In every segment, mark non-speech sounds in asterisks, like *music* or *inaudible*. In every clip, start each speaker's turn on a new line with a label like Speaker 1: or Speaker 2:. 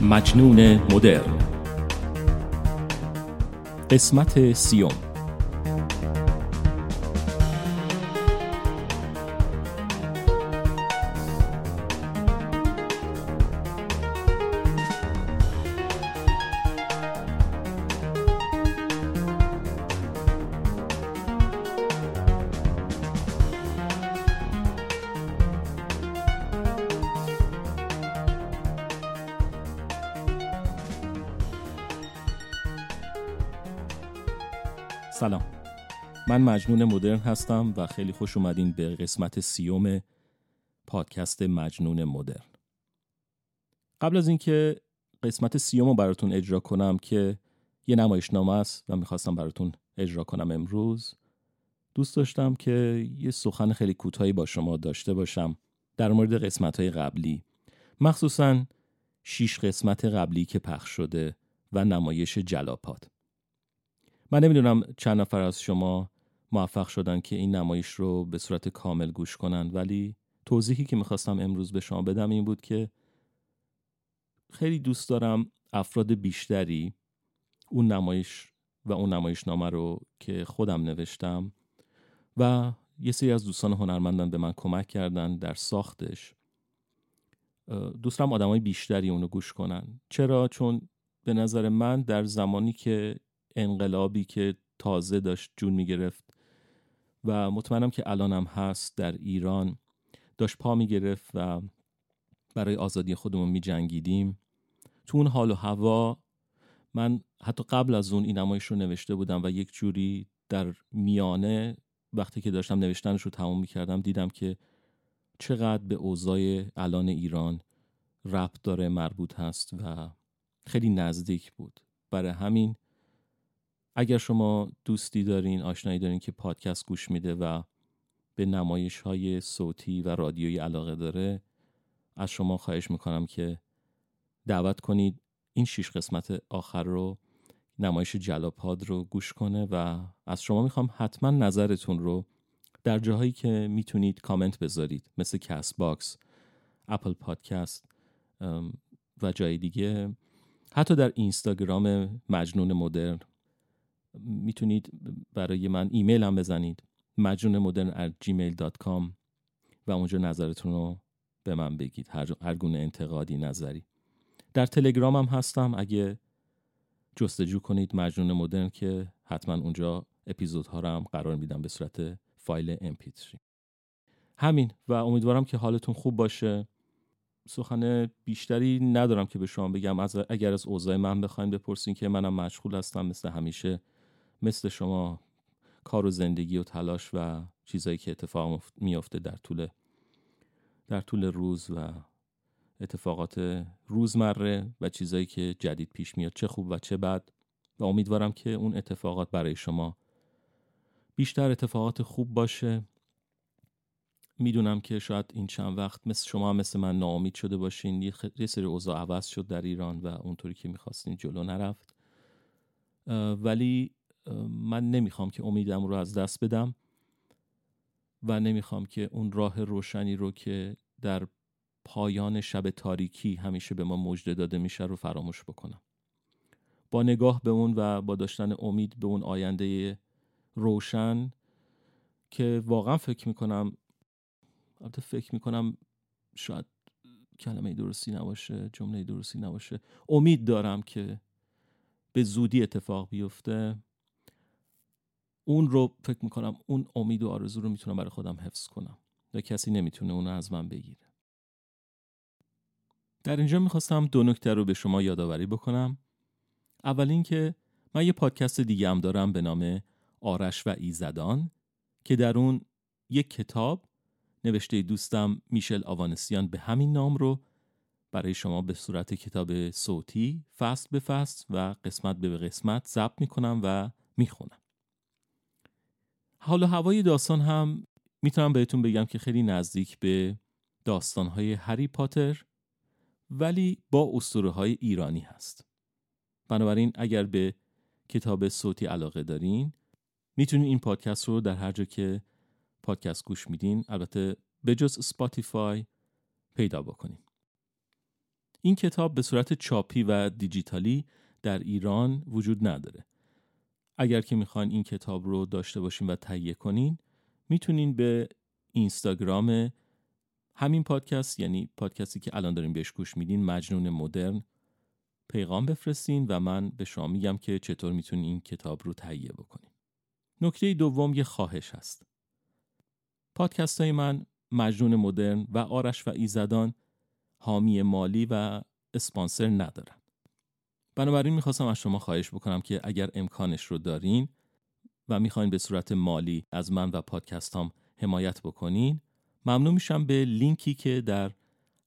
Speaker 1: مجنون مدرن. قسمت سیوم. من مجنون مدرن هستم و خیلی خوش اومدین به قسمت سیوم پادکست مجنون مدرن. قبل از اینکه قسمت سیوم رو براتون اجرا کنم که یه نمایشنامه است و می‌خواستم براتون اجرا کنم امروز دوست داشتم که یه سخن خیلی کوتاهی با شما داشته باشم در مورد قسمت های قبلی. مخصوصا شیش قسمت قبلی که پخش شده و نمایش جلاپاد. من نمی‌دونم چند نفر از شما موفق شدن که این نمایش رو به صورت کامل گوش کنند. ولی توضیحی که می‌خواستم امروز به شما بدم این بود که خیلی دوست دارم افراد بیشتری اون نمایش و اون نمایشنامه رو که خودم نوشتم و یه سری از دوستان هنرمندان به من کمک کردن در ساختش. دوست دارم آدمای بیشتری اونو گوش کنن. چرا؟ چون به نظر من در زمانی که انقلابی که تازه داشت جون می‌گرفت و مطمئنم که الانم هست در ایران. داشت پا می‌گرفت و برای آزادی خودمون می جنگیدیم تو اون حال و هوا من حتی قبل از اون این نمایش رو نوشته بودم و یک جوری در میانه وقتی که داشتم نوشتنش رو تموم می کردم دیدم که چقدر به اوضاع الان ایران ربط داره مربوط هست و خیلی نزدیک بود. برای همین اگر شما دوستی دارین آشنایی دارین که پادکست گوش میده و به نمایش های صوتی و رادیویی علاقه داره از شما خواهش می‌کنم که دعوت کنید این شیش قسمت آخر رو نمایش جلاپاد رو گوش کنه و از شما می‌خوام حتما نظرتون رو در جاهایی که می‌تونید کامنت بذارید مثل Castbox Apple Podcast و جای دیگه. حتی در اینستاگرام مجنون مدرن. می‌تونید برای من ایمیل هم بزنید. مجنون مدرن gmail.com و اونجا نظرتون رو به من بگید. هر, هر گونه انتقادی نظری. در تلگرام هم هستم. اگه جستجو کنید مجنون مدرن که حتما اونجا اپیزودها رو هم قرار میدم به صورت فایل mp3 همین و امیدوارم که حالتون خوب باشه. سخن بیشتری ندارم که به شما بگم. از اگر از اوضاع من بخواین بپرسین که منم مشغول هستم مثل همیشه مثل شما کار و زندگی و تلاش و چیزایی که اتفاق میافته در طول در طول روز و اتفاقات روزمره و چیزایی که جدید پیش میاد چه خوب و چه بد. و امیدوارم که اون اتفاقات برای شما بیشتر اتفاقات خوب باشه. می‌دونم که شاید این چند وقت مثل شما مثل من ناامید شده باشین. یه سری اوضاع عوض شد در ایران و اونطوری که می‌خواستین جلو نرفت. ولی من نمی‌خوام که امیدم رو از دست بدم و نمی‌خوام که اون راه روشنی رو که در پایان شب تاریکی همیشه به ما مژده داده میشه رو فراموش بکنم. با نگاه به اون و با داشتن امید به اون آینده روشن که واقعا فکر می‌کنم البته فکر می‌کنم شاید کلمه درستی نباشه جمله درستی نباشه. امید دارم که به زودی اتفاق بیفته. اون رو فکر می‌کنم اون امید و آرزو رو می‌تونم برای خودم حفظ کنم. و کسی نمی‌تونه اونو از من بگیره. در اینجا می‌خواستم دو نکته رو به شما یادآوری بکنم. اول اینکه من یه پادکست دیگه هم دارم به نام آرش و ایزدان که در اون یک کتاب نوشته دوستم میشل آوانسیان به همین نام رو برای شما به صورت کتاب صوتی فصل به فصل و قسمت به قسمت ضبط می‌کنم و می‌خونم. حالا هوای داستان هم می‌تونم بهتون بگم که خیلی نزدیک به داستانهای هری پاتر ولی با اسطوره های ایرانی هست. بنابراین اگر به کتاب صوتی علاقه دارین می‌تونین این پادکست رو در هر جا که پادکست گوش میدین البته به جز سپاتیفای پیدا بکنین. این کتاب به صورت چاپی و دیجیتالی در ایران وجود نداره. اگر که می‌خواین این کتاب رو داشته باشین و تهیه کنین می‌تونین به اینستاگرام همین پادکست یعنی پادکستی که الان داریم بهش گوش میدین مجنون مدرن پیغام بفرستین و من به شما میگم که چطور می‌تونین این کتاب رو تهیه بکنین. نکته دوم یه خواهش هست. پادکست های من مجنون مدرن و آرش و ایزدان حامی مالی و اسپانسر ندارن. بنابراین می‌خواستم از شما خواهش بکنم که اگر امکانش رو دارین و می‌خواین به صورت مالی از من و پادکست هم حمایت بکنین ممنون میشم به لینکی که در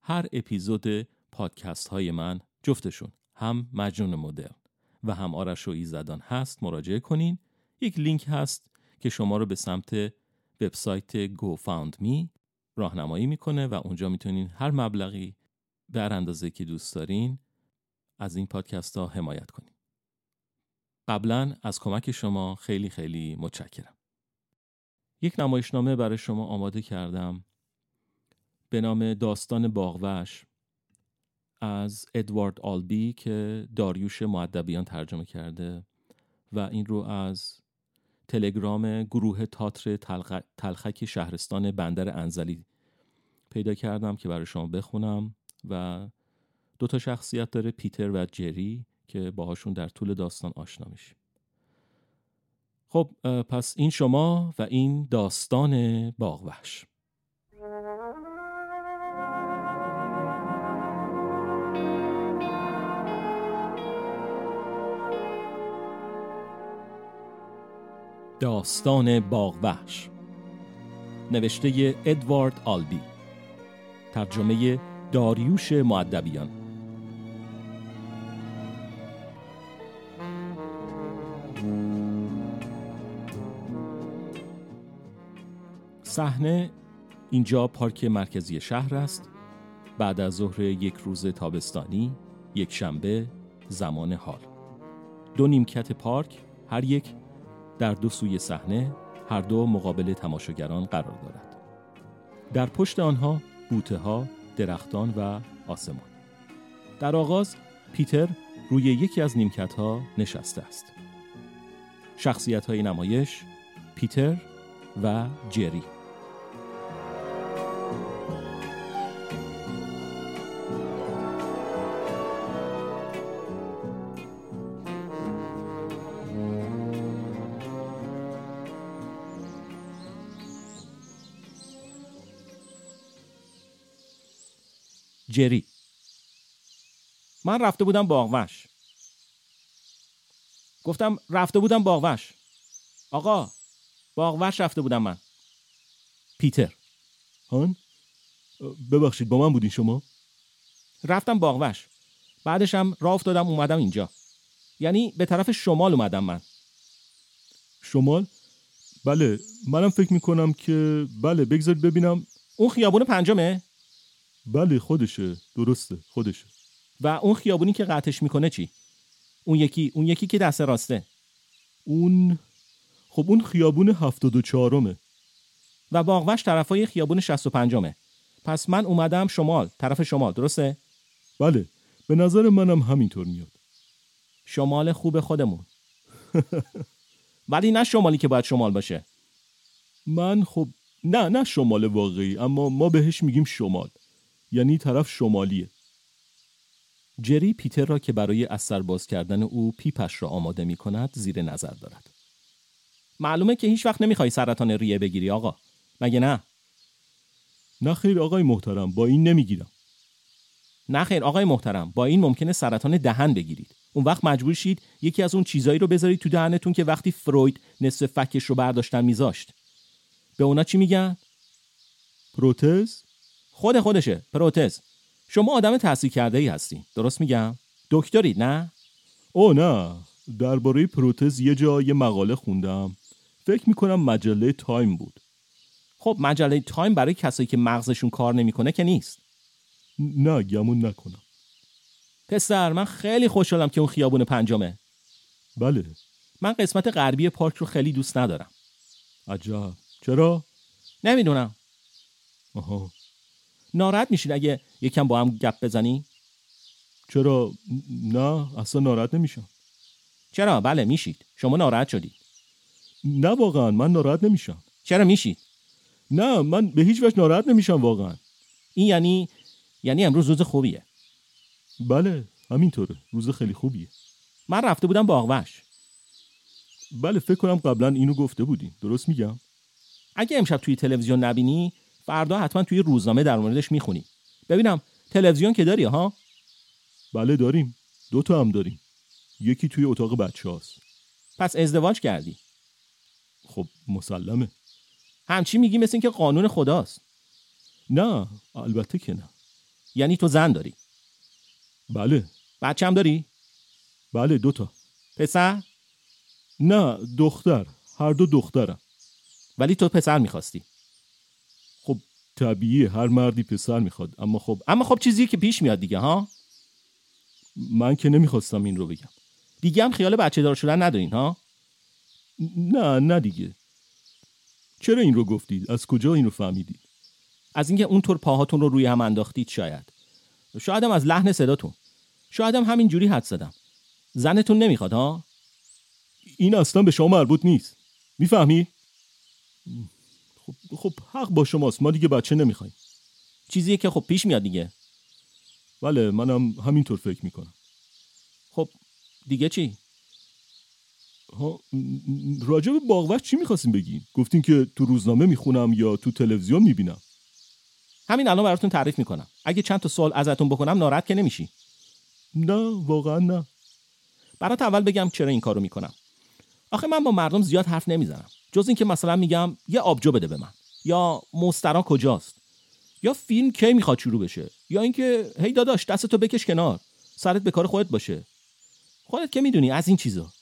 Speaker 1: هر اپیزود پادکست های من جفتشون هم مجنون مدرن و هم آرش و ایزدان هست مراجعه کنین. یک لینک هست که شما رو به سمت وبسایت GoFundMe راهنمایی می‌کنه و اونجا می‌تونین هر مبلغی به اندازه که دوست دارین از این پادکست ها حمایت کنین. قبلا از کمک شما خیلی خیلی متشکرم. یک نمایشنامه برای شما آماده کردم به نام داستان باغوش از ادوارد آلبی که داریوش معدبیان ترجمه کرده و این رو از تلگرام گروه تاتر تلخک شهرستان بندر انزلی پیدا کردم که برای شما بخونم و دو تا شخصیت داره پیتر و جری که باهاشون در طول داستان آشنا میشیم. خب پس این شما و این داستان باغوش داستان باغوحش. نوشته ادوارد آلبی. ترجمه داریوش معدبیان صحنه اینجا پارک مرکزی شهر است. بعد از ظهر یک روز تابستانی یک شنبه زمان حال. دو نیمکت پارک هر یک در دو سوی صحنه هر دو مقابل تماشاگران قرار دارد. در پشت آنها بوته ها درختان و آسمان. در آغاز پیتر روی یکی از نیمکت ها نشسته است. شخصیت های نمایش پیتر و جری. جری. من رفته بودم باغوش. گفتم رفته بودم باغوش. آقا باغوش رفته بودم من. پیتر.
Speaker 2: هان؟ ببخشید با من بودین شما؟
Speaker 1: رفتم باغوش. بعدش هم راه افتادم اومدم اینجا. یعنی به طرف شمال اومدم من.
Speaker 2: شمال؟ بله منم فکر می‌کنم که بله بگذارید ببینم.
Speaker 1: اون خیابون پنجمه؟
Speaker 2: بله خودشه. درسته خودشه.
Speaker 1: و اون خیابونی که قطعش می‌کنه چی؟ اون یکی اون یکی که دست راسته.
Speaker 2: اون خب اون خیابون هفتاد و چهارمه.
Speaker 1: و باغوش طرفای خیابون شست و پنجمه. پس من اومدم شمال طرف شمال درسته؟
Speaker 2: بله به نظر منم همینطور میاد.
Speaker 1: شمال خوب خودمون. ولی نه شمالی که باید شمال باشه.
Speaker 2: من خب نه نه شمال واقعی اما ما بهش میگیم شمال. یعنی طرف شمالیه.
Speaker 1: جری پیتر را که برای اثر باز کردن او پیپش را آماده می کند زیر نظر دارد. معلومه که هیچ وقت نمی‌خوای سرطان ریه بگیری آقا. مگه نه؟
Speaker 2: نه خیر آقای محترم با این نمی‌گیرم
Speaker 1: نه خیر آقای محترم با این ممکنه سرطان دهن بگیرید. اون وقت مجبور شید یکی از اون چیزایی رو بذارید تو دهنتون که وقتی فروید نصف فکش رو برداشتن میذاشت. به اونا چی میگن؟
Speaker 2: پروتز؟
Speaker 1: خود خودشه. پروتز. شما آدم تحصیل کرده ای هستی. درست میگم؟ دکترید نه؟
Speaker 2: او نه. درباره پروتز یه جا یه مقاله خوندم. فکر می‌کنم مجله Time بود.
Speaker 1: خب مجله Time برای کسایی که مغزشون کار نمی‌کنه که نیست.
Speaker 2: نه گمون نکنم.
Speaker 1: پسر من خیلی خوشحالم که اون خیابون پنجمه.
Speaker 2: بله.
Speaker 1: من قسمت غربی پارک رو خیلی دوست ندارم.
Speaker 2: عجب. چرا؟
Speaker 1: نمی‌دونم.
Speaker 2: آها.
Speaker 1: ناراحت میشین اگه یکم با هم گپ بزنی؟
Speaker 2: چرا؟ نه اصلا ناراحت نمیشم.
Speaker 1: چرا؟ بله میشید. شما ناراحت شدید.
Speaker 2: نه واقعا من ناراحت نمیشم.
Speaker 1: چرا میشید؟
Speaker 2: نه من به هیچ وجه ناراحت نمیشم واقعا.
Speaker 1: این یعنی یعنی امروز روز خوبیه.
Speaker 2: بله همینطوره. روز خیلی خوبیه.
Speaker 1: من رفته بودم باغوش
Speaker 2: بله فکر کنم قبلا اینو گفته بودیم درست میگم؟
Speaker 1: اگه امشب توی تلویزیون نبینی فردا حتما توی روزنامه در موردش می‌خونی. ببینم تلویزیون که داری ها؟
Speaker 2: بله داریم. دو تا هم داریم. یکی توی اتاق بچه هاست
Speaker 1: پس ازدواج کردی؟
Speaker 2: خب مسلمه.
Speaker 1: همچی میگی؟ مثل اینکه قانون خداست.
Speaker 2: نه البته که نه.
Speaker 1: یعنی تو زن داری؟
Speaker 2: بله.
Speaker 1: بچه هم داری؟
Speaker 2: بله دو تا.
Speaker 1: پسر؟
Speaker 2: نه دختر. هر دو دخترم
Speaker 1: ولی تو پسر می‌خواستی.
Speaker 2: طبیعیه هر مردی پسر می‌خواد. اما خب
Speaker 1: اما خب چیزی که پیش میاد دیگه ها؟
Speaker 2: من که نمی‌خواستم این رو بگم.
Speaker 1: دیگه هم خیال بچه دار شدن ندارین ها؟
Speaker 2: نه نه دیگه. چرا این رو گفتید؟ از کجا این رو فهمیدید؟
Speaker 1: از اینکه اونطور پاهاتون رو روی هم انداختید شاید. شاید هم از لحن صداتون. شاید هم همین جوری حد زدم. زنتون نمی‌خواد ها؟
Speaker 2: این اصلا به شما مربوط نیست. می‌فهمی؟ خب خب حق با شماست. ما دیگه بچه نمی‌خوایم.
Speaker 1: چیزیه که خب پیش میاد دیگه.
Speaker 2: بله منم همینطور فکر می‌کنم.
Speaker 1: خب دیگه چی؟
Speaker 2: ها راجع به باغوش چی می‌خواستیم بگین گفتین که تو روزنامه می‌خونم یا تو تلویزیون می‌بینم.
Speaker 1: همین الان براتون تعریف می‌کنم. اگه چند تا سوال ازتون بکنم ناراحت که نمیشی.
Speaker 2: نه واقعا نه.
Speaker 1: برات اول بگم چرا این کارو می‌کنم. آخه من با مردم زیاد حرف نمی‌زنم. جز اینکه مثلا میگم یه آبجو بده به من. یا مسترا کجاست؟ یا فیلم کی می‌خواد شروع بشه؟ یا اینکه هی داداش دستتو بکش کنار. سرت به کار خودت باشه. خودت که می‌دونی از این چیزا.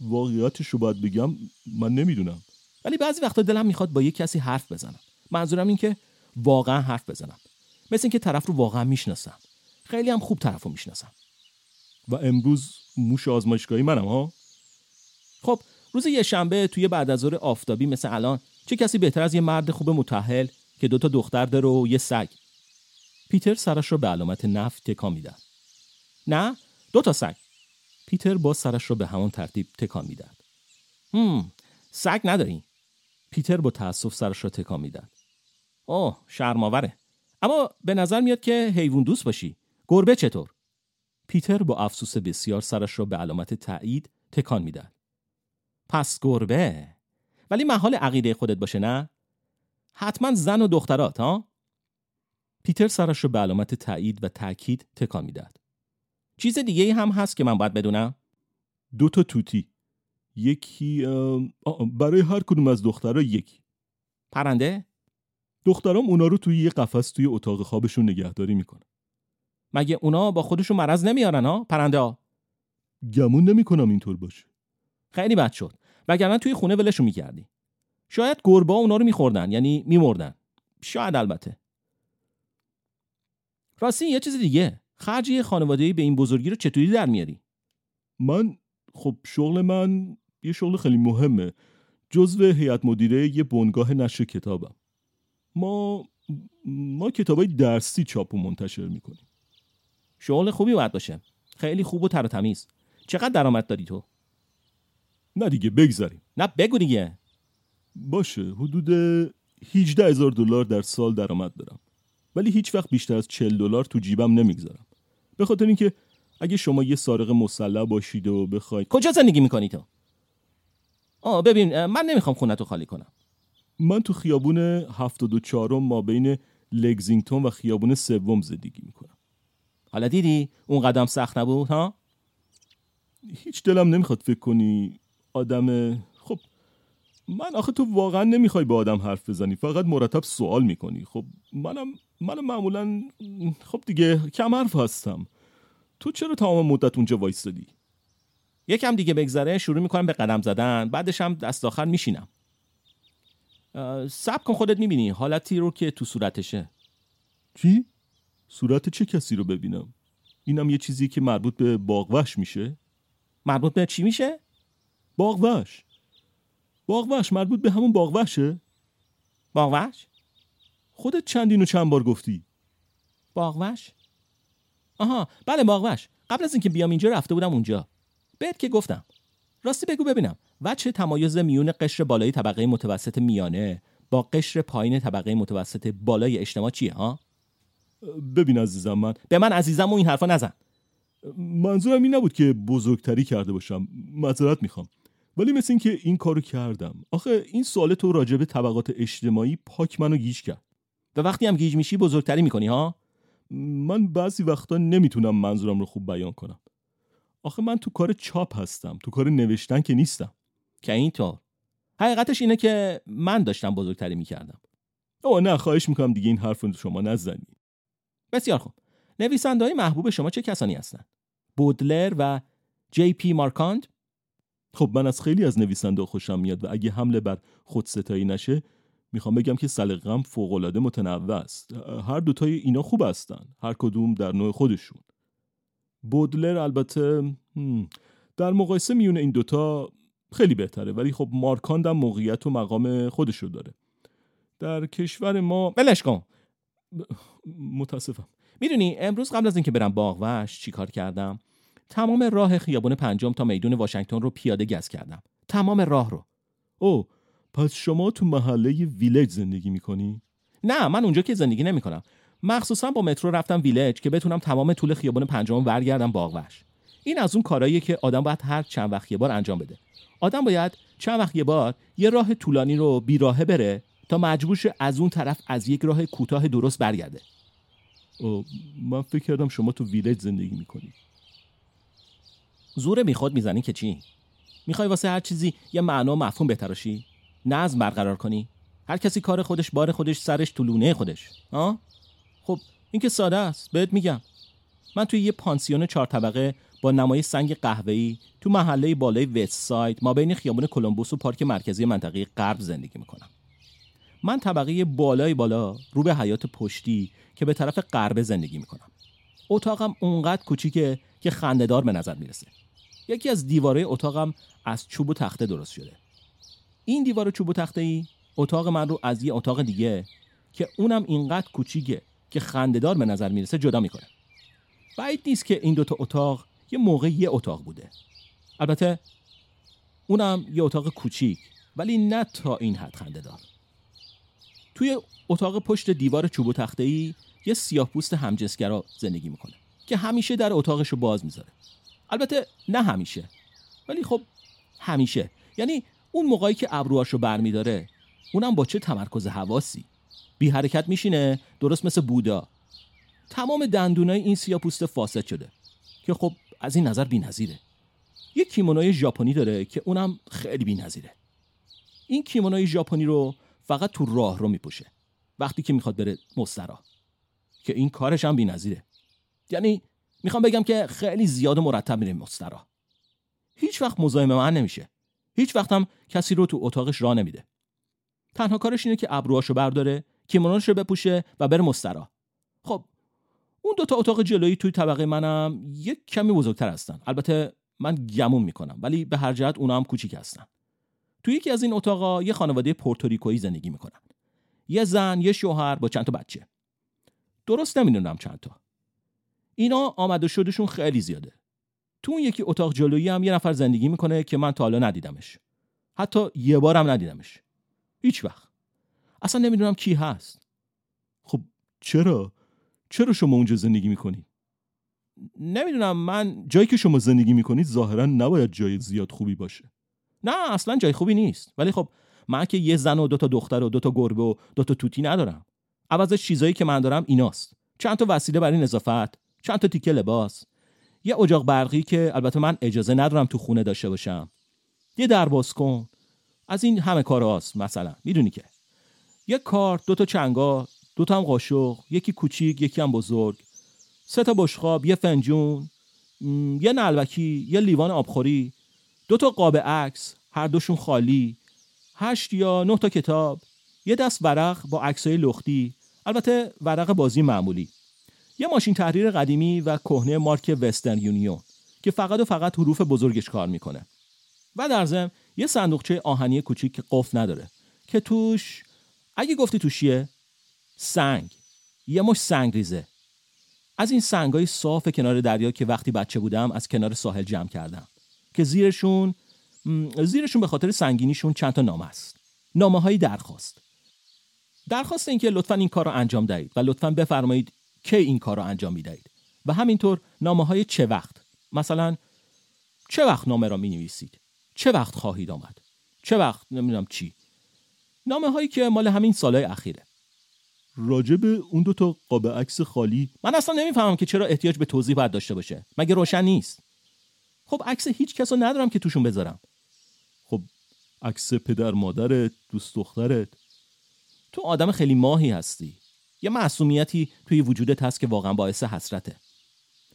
Speaker 2: واقعیتش رو باید بگم من نمی‌دونم.
Speaker 1: ولی بعضی وقتا دلم می‌خواد با یه کسی حرف بزنم. منظورم این که واقعا حرف بزنم. مثل اینکه طرف رو واقعا می‌شناسم. خیلی هم خوب طرف رو می‌شناسم.
Speaker 2: و امروز موش آزمایشگاهی منم ها؟
Speaker 1: خب روز یه شنبه توی بعد از ظهر آفتابی مثل الان چه کسی بهتر از یه مرد خوب متحل که دوتا دختر داره و یه سگ؟ پیتر سرش رو به علامت نف تکان می‌داد. نه دو تا سگ. پیتر با سرش رو به همان ترتیب تکان می‌داد. هم سگ نداری. پیتر با تأسف سرش رو تکان می‌داد. اوه شرماوره اما به نظر میاد که حیوان دوست باشی. گربه چطور؟ پیتر با افسوس بسیار سرش را به علامت تایید تکان می‌داد. پس گربه. ولی محال عقیده خودت باشه نه؟ حتما زن و دخترات ها؟ پیتر سرش رو به علامت تایید و تاکید تکان می‌داد. چیز دیگه هم هست که من باید بدونم؟
Speaker 2: دو تا توتی. یکی برای هر کدوم از دخترها یکی.
Speaker 1: پرنده؟
Speaker 2: دخترام اونا رو توی یه قفس توی اتاق خوابشون نگهداری می‌کنن
Speaker 1: مگه اونا با خودشون مرض نمیارن ها پرنده ها؟
Speaker 2: گمون نمی‌کنم اینطور باشه.
Speaker 1: خیلی بد شد. وگرنه توی خونه ولشون می‌کردی. شاید گربه اونا رو میخوردن یعنی میمردن. شاید البته. راستی یه چیز دیگه. خرج یه خانواده به این بزرگی رو چطوری در میاری؟
Speaker 2: من خب شغل من یه شغل خیلی مهمه. جزو هیئت مدیره یه بنگاه نشر کتابم. ما ما کتابای درسی چاپ و منتشر می‌کنیم.
Speaker 1: شغل خوبی باید باشه. خیلی خوب و تر و تمیز. چقدر درآمد داری تو؟
Speaker 2: نه دیگه بگذاریم.
Speaker 1: نه بگو دیگه.
Speaker 2: باشه حدود 18 هزار دلار در سال درآمد دارم. ولی هیچ وقت بیشتر از 40 دلار تو جیبم نمی‌گذارم. به خاطر اینکه اگه شما یه سارق مسلح باشید و بخواید
Speaker 1: کجا زندگی می‌کنی تو؟ آه ببین من نمی‌خوام خونه تو خالی کنم.
Speaker 2: من تو خیابون 74 ما بین لگزینگتون و خیابون سوم زندگی می‌کنم.
Speaker 1: حالا دیدی اون قدم سخت نبود ها؟
Speaker 2: هیچ دلم نمی‌خواد فکر کنی آدم خب من آخه تو واقعا نمی‌خوای با آدم حرف بزنی فقط مرتب سوال می‌کنی خب منم منم معمولا خب دیگه کم حرف هستم تو چرا تمام مدت اونجا وایستادی
Speaker 1: یکم دیگه بگذره شروع می‌کنم به قدم زدن بعدش هم دست آخر میشینم سب کن خودت می‌بینی حالتی رو که تو صورتشه
Speaker 2: چی؟ صورت چه کسی رو ببینم؟ اینم یه چیزی که مربوط به باغوش میشه؟
Speaker 1: مربوط به چی میشه؟
Speaker 2: باغوش. باغوش مربوط به همون باغوشه؟
Speaker 1: باغوش؟
Speaker 2: خودت چندین و چند بار گفتی.
Speaker 1: باغوش؟ آها بله باغوش. قبل از اینکه بیام اینجا رفته بودم اونجا. بهت که گفتم. راستی بگو ببینم. وچه تمایز میون قشر بالای طبقه متوسط میانه با قشر پایین طبقه متوسط بالای اجتماع چیه ها؟
Speaker 2: ببین عزیزم من
Speaker 1: به من عزیزم و این حرفا نزن.
Speaker 2: منظورم این نبود که بزرگتری کرده باشم. معذرت می‌خوام. ولی مثل اینکه این کارو کردم. آخه این سوال تو راجب طبقات اجتماعی پاک منو گیج کرد.
Speaker 1: و وقتی هم گیج میشی بزرگتری می‌کنی ها؟
Speaker 2: من بعضی وقتا نمی‌تونم منظورم رو خوب بیان کنم. آخه من تو کار چاپ هستم تو کار نوشتن که نیستم.
Speaker 1: که اینطور حقیقتش اینه که من داشتم بزرگتری می‌کردم.
Speaker 2: او نه خواهش می‌کنم دیگه این حرف رو شما نزنی.
Speaker 1: بسیار خوب. نویسنده های محبوب شما چه کسانی هستند؟ بودلر و جی پی مارکاند
Speaker 2: خب من از خیلی از نویسنده خوشم میاد و اگه حمله بر خودستایی نشه می‌خوام بگم که سلیقه‌ام فوق‌العاده متنوع است. هر دوتای اینا خوب هستن. هر کدوم در نوع خودشون. بودلر البته در مقایسه میونه این دوتا خیلی بهتره ولی خب مارکاند هم موقعیت و مقام خودشو داره. در کشور ما
Speaker 1: بلش کن.
Speaker 2: متاسفم.
Speaker 1: می‌دونی امروز قبل از اینکه برم باغوش چیکار کردم؟ تمام راه خیابون پنجم تا میدون واشنگتن رو پیاده گز کردم. تمام راه رو.
Speaker 2: او پس شما تو محله ویلج زندگی می‌کنی؟
Speaker 1: نه من اونجا که زندگی نمی‌کنم. مخصوصا با مترو رفتم ویلج که بتونم تمام طول خیابون پنجم برگردم باغوش. این از اون کارهاییه که آدم باید هر چند وقت یه بار انجام بده. آدم باید چند وقت یه بار یه راه طولانی رو بیراهه بره تا مجبور شه از اون طرف از یک راه کوتاه درست برگرده.
Speaker 2: او من فکر کردم شما تو ویلج زندگی می‌کنی.
Speaker 1: زور می‌خواد می‌زنی که چی؟ می‌خوای واسه هر چیزی یه معنا و مفهوم بهتراشی نظم برقرار کنی؟ هر کسی کار خودش بار خودش سرش تو لونه خودش آه؟ خب این که ساده است بهت میگم. من توی یه پانسیون چهار طبقه با نمای سنگ قهوه‌ای تو محله بالای وست ساید ما بین خیابون کلمبوس و پارک مرکزی منطقه غرب زندگی می‌کنم. من طبقه بالای بالا رو به حیات پشتی که به طرف غرب زندگی می‌کنم. اتاقم اونقدر کوچیکه که خندهدار به نظر می‌رسه. یکی از دیواره اتاقم از چوب و تخته درست شده. این دیوار چوب و تخته ای اتاق من رو از یه اتاق دیگه که اونم اینقدر کوچیکه که خندهدار به نظر می‌رسه جدا می‌کنه. بعید نیست که این دوتا اتاق یه موقع یه اتاق بوده. البته اونم یه اتاق کوچیک ولی نه تا این حد خندهدار. توی اتاق پشت دیوار چوب و تخته ای یه سیاه پوست همجنسگرا زندگی می‌کنه که همیشه در اتاقش رو باز می‌ذاره. البته نه همیشه. ولی خب همیشه. یعنی اون موقعی که ابروهاشو برمیداره اونم با چه تمرکز حواسی؟ بی حرکت میشینه درست مثل بودا. تمام دندونای این سیاپوست فاسد شده که خب از این نظر بی‌نظیره. یه کیمونای ژاپنی داره که اونم خیلی بی‌نظیره. این کیمونای ژاپنی رو فقط تو راه رو میپوشه. وقتی که می‌خواد بره مسترا که این کارش هم بی‌نظیره. یعنی می‌خوام بگم که خیلی زیاد و مرتب میره مسترا. هیچ وقت مزاحم من نمیشه. هیچ وقت هم کسی رو تو اتاقش راه نمیده. تنها کارش اینه که ابروهاشو برداره کیموناشو بپوشه و بره مسترا. خب اون دوتا اتاق جلویی توی طبقه منم یک کمی بزرگتر هستن. البته من گمون می‌کنم ولی به هر جهت اونا هم کوچیک هستن. توی یکی از این اتاقا یه خانواده پورتوریکویی زندگی می‌کنن. یه زن یه شوهر با چند تا بچه. درست نمی‌دونم چند تا. اینا آمده شدشون خیلی زیاده. تو اون یکی اتاق جلویی هم یه نفر زندگی می‌کنه که من تا حالا ندیدمش. حتی یه بارم ندیدمش. هیچ وقت. اصلا نمی‌دونم کی هست.
Speaker 2: خب چرا؟ چرا شما اونجا زندگی می‌کنی؟
Speaker 1: نمی‌دونم من
Speaker 2: جایی که شما زندگی می‌کنید ظاهرا نباید جای زیاد خوبی باشه.
Speaker 1: نه اصلا جای خوبی نیست. ولی خب من که یه زن و دو تا دختر و دو تا گربه و دو تا توتی ندارم. عوضش چیزایی که من دارم ایناست. چند تا وسیله برای نظافت. چند تا تیکه لباس. یه اجاق برقی که البته من اجازه ندارم تو خونه داشته باشم. یه درباز کن. از این همه کار هاست مثلا. می‌دونی که. یه کار دو تا چنگا دو تا هم قاشق یکی کوچیک یکی هم بزرگ. سه تا بشخاب یه فنجون یه نلبکی یه لیوان آبخوری دو تا قاب عکس هر دوشون خالی هشت یا نه تا کتاب یه دست ورق با عکسای لختی البته ورق بازی معمولی. یه ماشین تحریر قدیمی و کهنه مارک وسترن یونیون که فقط و فقط حروف بزرگش کار می‌کنه. و در ضمن یه صندوقچه آهنی کوچیک که قفل نداره که توش اگه گفتی توشیه سنگ یه مش سنگ ریزه. از این سنگای صاف کنار دریا که وقتی بچه بودم از کنار ساحل جمع کردم که زیرشون زیرشون به خاطر سنگینیشون چند تا نامه است. نامه های درخواست. درخواست اینکه لطفا این کار رو انجام دهید و لطفا بفرمایید کی این کار رو انجام می‌دهید؟ و همینطور نامه های چه وقت؟ مثلا چه وقت نامه را می نویسید چه وقت خواهید آمد؟ چه وقت نمی‌دونم چی؟ نامه هایی که مال همین سالهای اخیره.
Speaker 2: راجب اون دو تا قاب عکس خالی؟
Speaker 1: من اصلا نمی‌فهمم که چرا احتیاج به توضیح باید داشته باشه. مگه روشن نیست؟ خب عکس هیچ کس رو ندارم که توشون بذارم.
Speaker 2: خب عکس پدر مادرت دوست دخترت.
Speaker 1: تو آدم خیلی ماهی هستی. یه معصومیتی توی وجودت هست که واقعا باعث حسرته.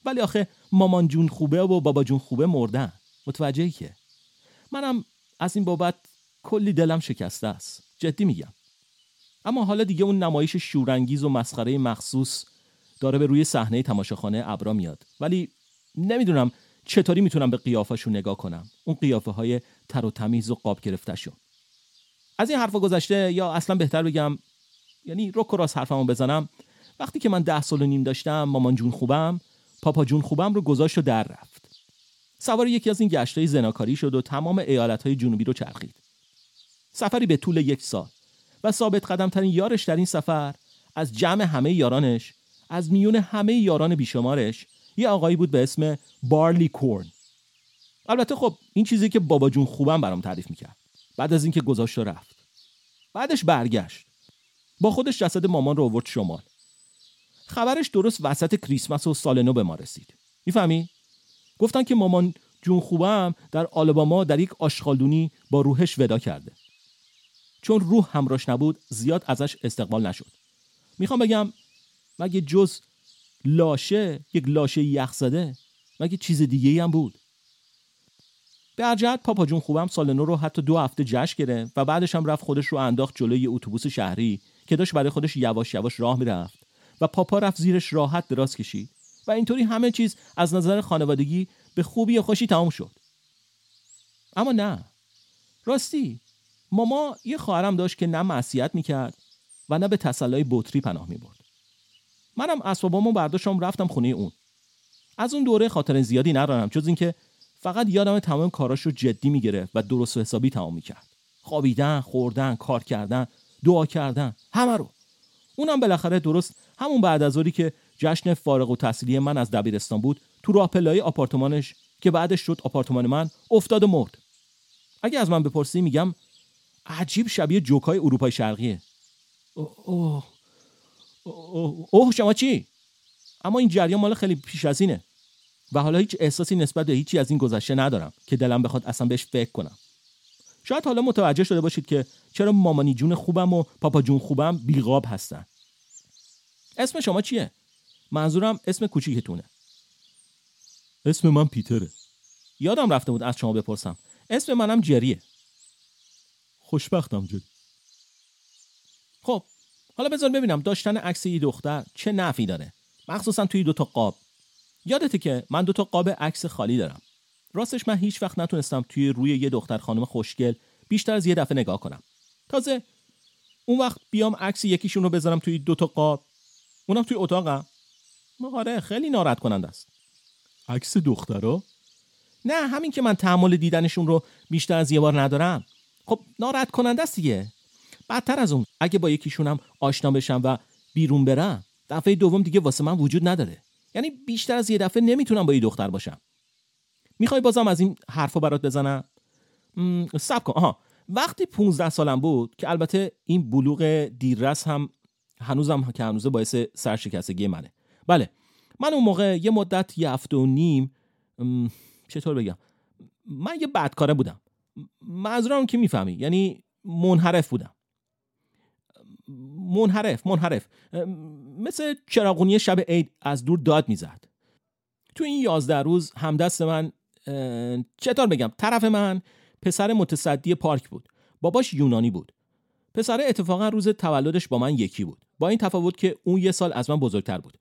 Speaker 1: ولی آخه مامان جون خوبه و بابا جون خوبه مردن. متوجهی که؟ منم از این بابت کلی دلم شکسته است. جدی میگم. اما حالا دیگه اون نمایش شورانگیز و مسخره مخصوص داره به روی صحنه تماشاخانه ابرا میاد. ولی نمی‌دونم چطوری می‌تونم به قیافشون نگاه کنم. اون قیافه های تر و تمیز و قاب گرفتهشون از این حرفا گذشته یا اصلا بهتر بگم یعنی رو کراس حرفمو بزنم. وقتی که من ده سال و نیم داشتم مامان جون خوبم پاپا جون خوبم رو گذاشت و در رفت. سوار یکی از این گشتای زناکاری شد و تمام ایالت های جنوبی رو چرخید. سفری به طول یک سال. و ثابت قدم ترین یارش در این سفر از جمع همه یارانش از میون همه یاران بیشمارش یه آقایی بود به اسم بارلی کورن. البته خب این چیزی که بابا جون خوبم برام تعریف می‌کرد. بعد از اینکه گذاشت و رفت. بعدش برگشت. با خودش جسد مامان رو آورد شمال. خبرش درست وسط کریسمس و سال نو به ما رسید. می‌فهمی؟ گفتن که مامان جون خوبم در آلباما در یک آشغالدونی با روحش ودا کرده. چون روح همراش نبود زیاد ازش استقبال نشد. می‌خوام بگم مگه جز لاشه یک لاشه یخ زده مگه چیز دیگه هم بود؟ به ارجحت پاپا جون خوبم سال نو رو حتی دو هفته جشن گرفت و بعدش هم رفت خودش رو انداخت جلوی اتوبوس شهری که داشت برای خودش یواش یواش راه می‌رفت و پاپا رفت زیرش راحت دراز کشید و اینطوری همه چیز از نظر خانوادگی به خوبی و خوشی تمام شد. اما نه. راستی ماما یه خواهرم داشت که نه معصیت می‌کرد و نه به تسلای بطری پناه می‌برد. منم اسبابامو برداشتم رفتم خونه اون. از اون دوره خاطر زیادی ندارم جز اینکه فقط یادم تمام کاراش رو جدی می‌گرفت و درست و حسابی تمام می‌کرد. خوابیدن خوردن کار کردن دعا کردن. همه رو. اونم بالاخره درست همون بعد از که جشن فارغ و تحصیلی من از دبیرستان بود تو راه پلای آپارتمانش که بعدش شد آپارتمان من افتاد و مرد. اگه از من بپرسی میگم عجیب شبیه جوکای اروپای شرقیه. اوه اوه اوه شما چی؟ اما این جریان مال خیلی پیش از اینه. و حالا هیچ احساسی نسبت به هیچی از این گذشته ندارم که دلم بخواد اصلا بهش فکر کنم. شاید حالا متوجه شده باشید که چرا مامانی جون خوبم و پاپا جون خوبم بیقاب هستن. اسم شما چیه؟ منظورم اسم کوچیکتونه.
Speaker 2: اسم من پیتره.
Speaker 1: یادم رفته بود از شما بپرسم. اسم منم جریه.
Speaker 2: خوشبختم جد
Speaker 1: خب حالا بذار ببینم داشتن عکس یه دختر چه نفی داره. مخصوصا توی دوتا قاب. یادته که من دوتا قاب عکس خالی دارم. راستش من هیچ وقت نتونستم توی روی یه دختر خانم خوشگل بیشتر از یه دفعه نگاه کنم. تازه اون وقت بیام عکس یکیشون رو بذارم توی دوتا قاب. اونم توی اتاقم. آره خیلی ناراحت کننده است.
Speaker 2: عکس دخترا
Speaker 1: نه همین که من تحمل دیدنشون رو بیشتر از یه بار ندارم. خب ناراحت کننده است دیگه. بدتر از اون اگه با یکیشونم آشنا بشم و بیرون برم دفعه دوم دیگه واسه من وجود نداره. یعنی بیشتر از یه دفعه نمی‌تونم با یه دختر باشم. می‌خوای بازم از این حرفا برات بزنم؟ سب کن. آها. وقتی 15 سالم بود که البته این بلوغ دیررس هم هنوزم که هنوزه باعث سرشکستگی منه. بله. من اون موقع یه مدت یه هفته و نیم چطور بگم؟ من یه بدکاره بودم. منظورم که می‌فهمی. یعنی منحرف بودم. منحرف منحرف. مثل چراغونی شب عید از دور داد می‌زد. تو این یازده روز همدست من چطور بگم طرف من پسر متصدی پارک بود. باباش یونانی بود. پسر اتفاقا روز تولدش با من یکی بود. با این تفاوت که اون یه سال از من بزرگتر بود.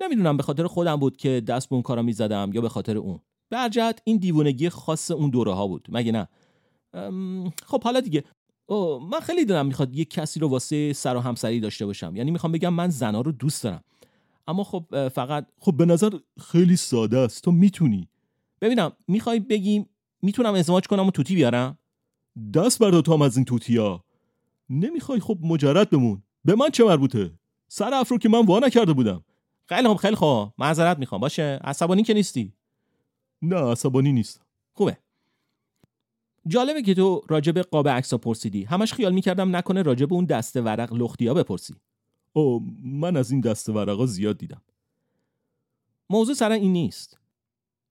Speaker 1: نمی‌دونم به خاطر خودم بود که دست به اون کارا می‌زدم یا به خاطر اون. برجت این دیوونگی خاص اون دوره ها بود. مگه نه؟ خب حالا دیگه. او من خیلی دلم می‌خواد یه کسی رو واسه سر و همسری داشته باشم. یعنی می‌خوام بگم من زنا رو دوست دارم. اما خب فقط
Speaker 2: خب به نظر خیلی ساده است. تو می‌تونی.
Speaker 1: ببینم می‌خوای بگیم می‌تونم ازدواج کنم و توتی بیارم؟
Speaker 2: دست هم از این توتیا. نمی‌خوای خب مجرد بمون. به من چه مربوطه؟ سر افرو که من وا نکرده بودم.
Speaker 1: خیلی خوب خیلی خوب. معذرت می‌خوام. باشه. عصبانی که نیستی.
Speaker 2: نه عصبانی نیست
Speaker 1: خوبه. جالبه که تو راجب قاب عکسا پرسیدی. همش خیال می‌کردم نکنه راجب اون دسته ورق لختیا بپرسی.
Speaker 2: او من از این دسته ورقا زیاد دیدم.
Speaker 1: موضوع سر این نیست.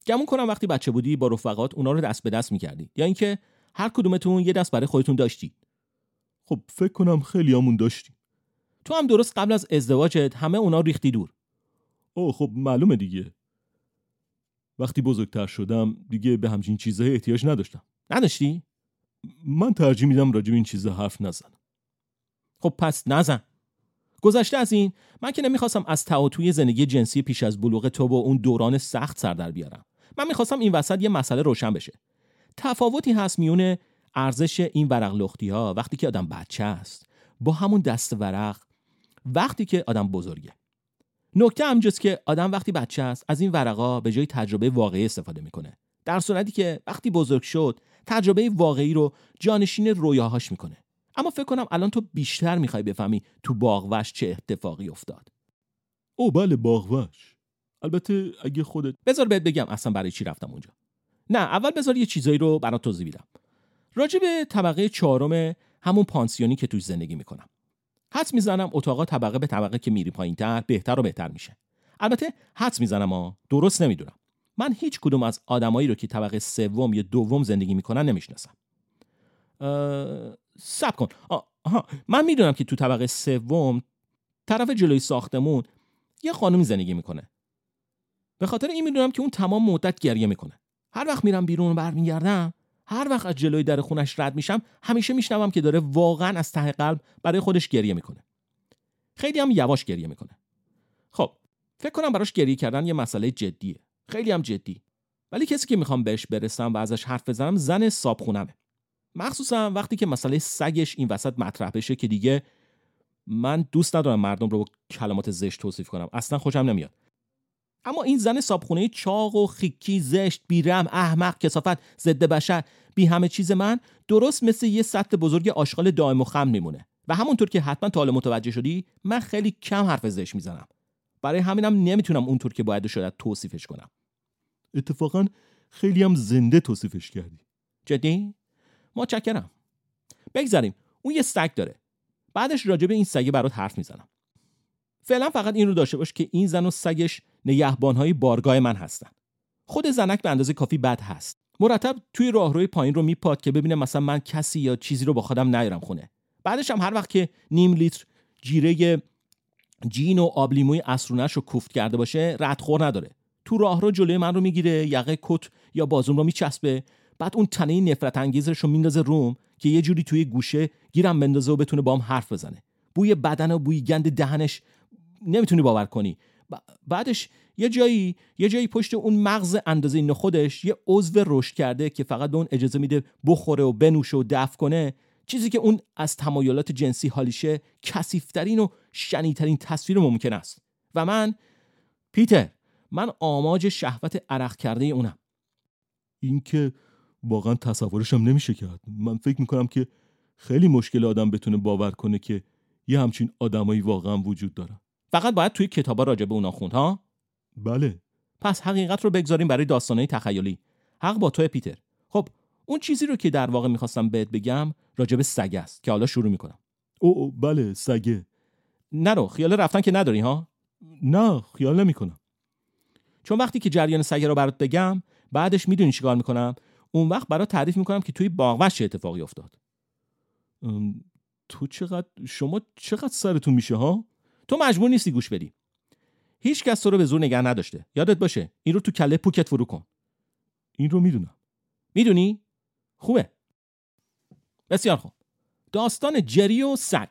Speaker 1: گمون کنم وقتی بچه بودی با رفقات اونا رو دست به دست می‌کردی. یا اینکه هر کدومتون یه دست برای خودتون داشتی
Speaker 2: خب فکر کنم خیلی همون داشتی
Speaker 1: تو هم درست قبل از ازدواجت همه اونا ریختی دور.
Speaker 2: او خب معلومه دیگه. وقتی بزرگتر شدم دیگه به همچین چیزهای احتیاج نداشتم.
Speaker 1: نداشتی؟
Speaker 2: من ترجیح میدم راجب این چیزا حرف نزنم.
Speaker 1: خب پس نزن. گذشته از این من که نمی‌خواستم از تعاطوی زندگی جنسی پیش از بلوغ تو با اون دوران سخت سر در بیارم. من می‌خواستم این وسط یه مسئله روشن بشه. تفاوتی هست میون ارزش این ورق لختی ها وقتی که آدم بچه است. با همون دست ورق وقتی که آدم بزرگه. نکته همجاست که آدم وقتی بچه است از این ورقا به جای تجربه واقعی استفاده می‌کنه. در صورتی که وقتی بزرگ شد تجربه واقعی رو جانشین رویاهاش می‌کنه. اما فکر کنم الان تو بیشتر می‌خوای بفهمی تو باغوش چه اتفاقی افتاد.
Speaker 2: او بله باغوش البته اگه خودت
Speaker 1: بذار بهت بگم اصلا برای چی رفتم اونجا. نه اول بذار یه چیزایی رو برات توضیح بدم. راجع به طبقه چهارم همون پانسیونی که توش زندگی می‌کنم. حدس می‌زنم اتاقا طبقه به طبقه که میری پایینتر بهتر و بهتر میشه. البته حدس می‌زنم ها درست نمی‌دونم. من هیچ کدوم از آدمایی رو که طبقه سوم یا دوم زندگی می‌کنن نمی‌شناسم. سب کن. آها من می‌دونم که تو طبقه سوم طرف جلوی ساختمون یه خانمی زندگی می‌کنه. به خاطر این می‌دونم که اون تمام مدت گریه می‌کنه. هر وقت میرم بیرون برمیگردم هر وقت از جلوی در خونش رد میشم همیشه میشنوم که داره واقعا از ته قلب برای خودش گریه می‌کنه. خیلی هم یواش گریه می‌کنه. خب فکر کنم براش گریه کردن یه مسئله جدیه. خیلی هم جدی. ولی کسی که می‌خوام بهش برسم و ازش حرف بزنم زن صابخونمه. مخصوصا وقتی که مسئله سگش این وسط مطرح بشه که دیگه من دوست ندارم مردم رو با کلمات زشت توصیف کنم. اصلا خوشم نمیاد. اما این زن صابخونه چاق و خیکی زشت بیرم احمق کسافت ضد بشر بی همه چیز من درست مثل یه سطح بزرگ آشغال دائم و خم میمونه. و همونطور که حتما تا متوجه شدی من خیلی کم حرف زشت می‌زنم. برای همینم نمی‌تونم اونطور که باید شاید توصیفش کنم.
Speaker 2: اتفاقا خیلی هم زنده توصیفش کردی.
Speaker 1: جدی؟ متشکرم. بگذاریم اون یه سگ داره. بعدش راجع به این سگه برات حرف می‌زنم. فعلا فقط این رو داشته باش که این زن و سگش نگهبانهای بارگاه من هستن. خود زنک به اندازه کافی بد هست. مرتب توی راهروی پایین رو میپاد که ببینه مثلا من کسی یا چیزی رو با خودم نیارم خونه. بعدش هم هر وقت که نیم لیتر جیره جین و آبلیموی اسرونش رو کوفت کرده باشه ردخور نداره. تو راهرو جلوی من رو می‌گیره یقه کت یا بازوم رو میچسبه. بعد اون تنه نفرت انگیزش رو میندازه روم که یه جوری توی گوشه گیرم بندازه و بتونه با هم حرف بزنه. بوی بدن و بوی گند دهنش نمی‌تونی باور کنی. بعدش یه جایی یه جایی پشت اون مغز اندازه نخودش یه عضو رشد کرده که فقط به اون اجازه میده بخوره و بنوشه و دفع کنه. چیزی که اون از تمایلات جنسی حالیشه کثیفترین و شنیترین تصویر ممکن است. و من پیتر من آماج شهوت عرق کرده اونم.
Speaker 2: این که واقعا تصورشم نمیشه کرد. من فکر می‌کنم که خیلی مشکل آدم بتونه باور کنه که یه همچین آدمایی واقعا وجود دارن
Speaker 1: فقط باید توی کتابا راجع به اونا خوند ها؟
Speaker 2: بله.
Speaker 1: پس حقیقت رو بگذاریم برای داستانهای تخیلی. حق با تو پیتر. خب اون چیزی رو که در واقع می‌خواستم بهت بگم راجع به سگ است که حالا شروع می‌کنم.
Speaker 2: او, او بله سگه.
Speaker 1: نرو خیال رفتن که نداری ها؟
Speaker 2: نه خیال نمی‌کنم.
Speaker 1: چون وقتی که جریان سگه رو برات بگم بعدش می‌دونی چیکار می‌کنم؟ اون وقت برات تعریف می‌کنم که توی باغوش چه اتفاقی افتاد.
Speaker 2: تو چقدر شما چقدر سرتون میشه ها؟
Speaker 1: تو مجبور نیستی گوش بدی. هیچ کس تو رو به زور نگه نداشته. یادت باشه این رو تو کله پوکت فرو کن.
Speaker 2: این رو می‌دونم.
Speaker 1: می‌دونی؟ خوبه. بسیار خوب. داستان جری و سگ.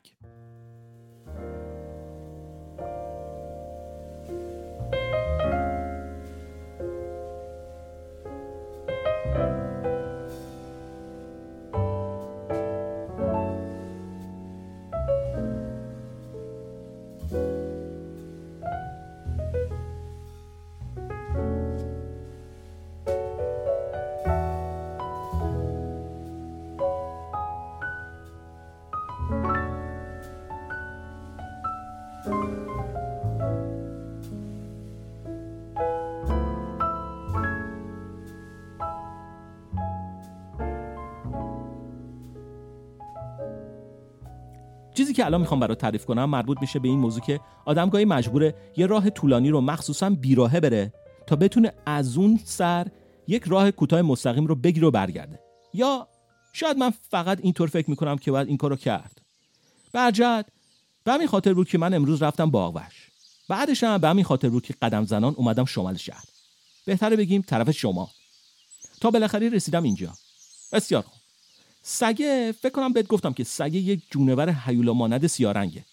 Speaker 1: که الان می‌خوام برات تعریف کنم مربوط میشه به این موضوع که آدم گاهی مجبوره یه راه طولانی رو مخصوصا بیراهه بره تا بتونه از اون سر یک راه کوتاه مستقیم رو بگیره و برگرده. یا شاید من فقط اینطور فکر می‌کنم که باید این کارو کرد. برجد به همین خاطر بود که من امروز رفتم باغوش بعدش هم به همین خاطر بود که قدم زنان اومدم شمال شهر. بهتره بگیم طرف شما تا بالاخره رسیدم اینجا. بسیار خوب. سگه فکر کنم بهت گفتم که سگه یک جونور حیولا مانند سیارنگه.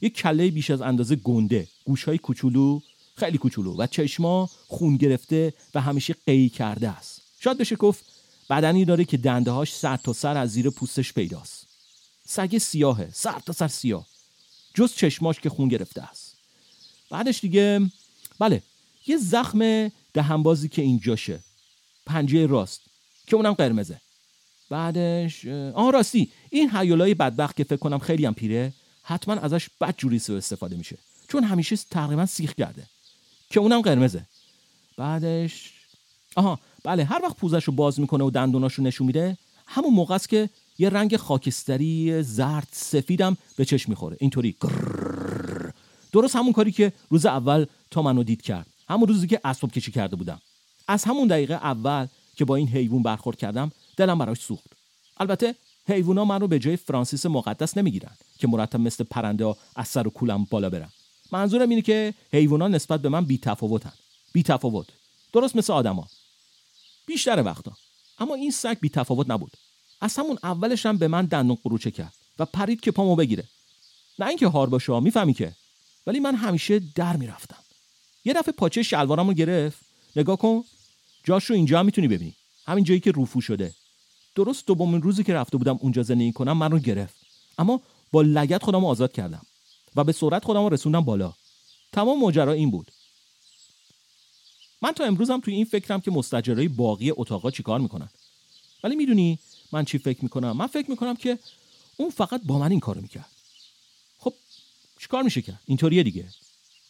Speaker 1: یک کله بیش از اندازه گنده گوشهای کوچولو خیلی کوچولو و چشما خون گرفته و همیشه قی کرده است. شاید بشه گفت بدنی داره که دنده هاش سر تا سر از زیر پوستش پیداست. سگ سیاهه سر تا سر سیاه. جز چشماش که خون گرفته است. بعدش دیگه بله یه زخم دهنبازی که اینجاشه. پنجه راست که اونم قرمزه. بعدش آه راستی این حیولای بدبخت که فکر کنم خیلی هم پیره حتما ازش بد جوری سو استفاده میشه. چون همیشه تقریبا سیخ کرده. که اونم قرمزه. بعدش آها بله هر وقت پوزش رو باز می‌کنه و دندوناش رو نشون میده همون موقع است که یه رنگ خاکستری زرد سفیدم به چشم می‌خوره. اینطوری درست همون کاری که روز اول تا منو دید کرد. همون روزی که اسباب کشی کرده بودم. از همون دقیقه اول که با این حیوان برخورد کردم دلم براش سوخت. البته حیوونا من رو به جای فرانسیس مقدس نمی‌گیرن که مرتب مثل پرنده ها از سر و کولم بالا برن. منظورم اینه که حیوونا نسبت به من بی تفاوتن بی تفاوت درست مثل آدما. بیشتر وقتا. اما این سگ بی تفاوت نبود. از همون اولش هم به من دندون قروچه کرد و پرید که پامو بگیره. نه اینکه هار باشه می‌فهمی که. ولی من همیشه در می‌رفتم. یه دفعه پاچه شلوارمو گرفت. نگاه کن. جاش رو اینجا می‌تونی ببینی. همین جایی که روفو شده. درست دومین روزی که رفته بودم اونجا زندگی کنم من رو گرفت. اما با لگت خودم رو آزاد کردم و به سرعت خودم رو رسوندم بالا. تمام ماجرا این بود. من تا امروزم توی این فکرم که مستجرای باقی اتاقا چیکار می‌کنن. ولی می‌دونی من چی فکر می‌کنم؟ من فکر می‌کنم که اون فقط با من این کارو می‌کرد. خب چیکار میشه کرد اینطوریه دیگه.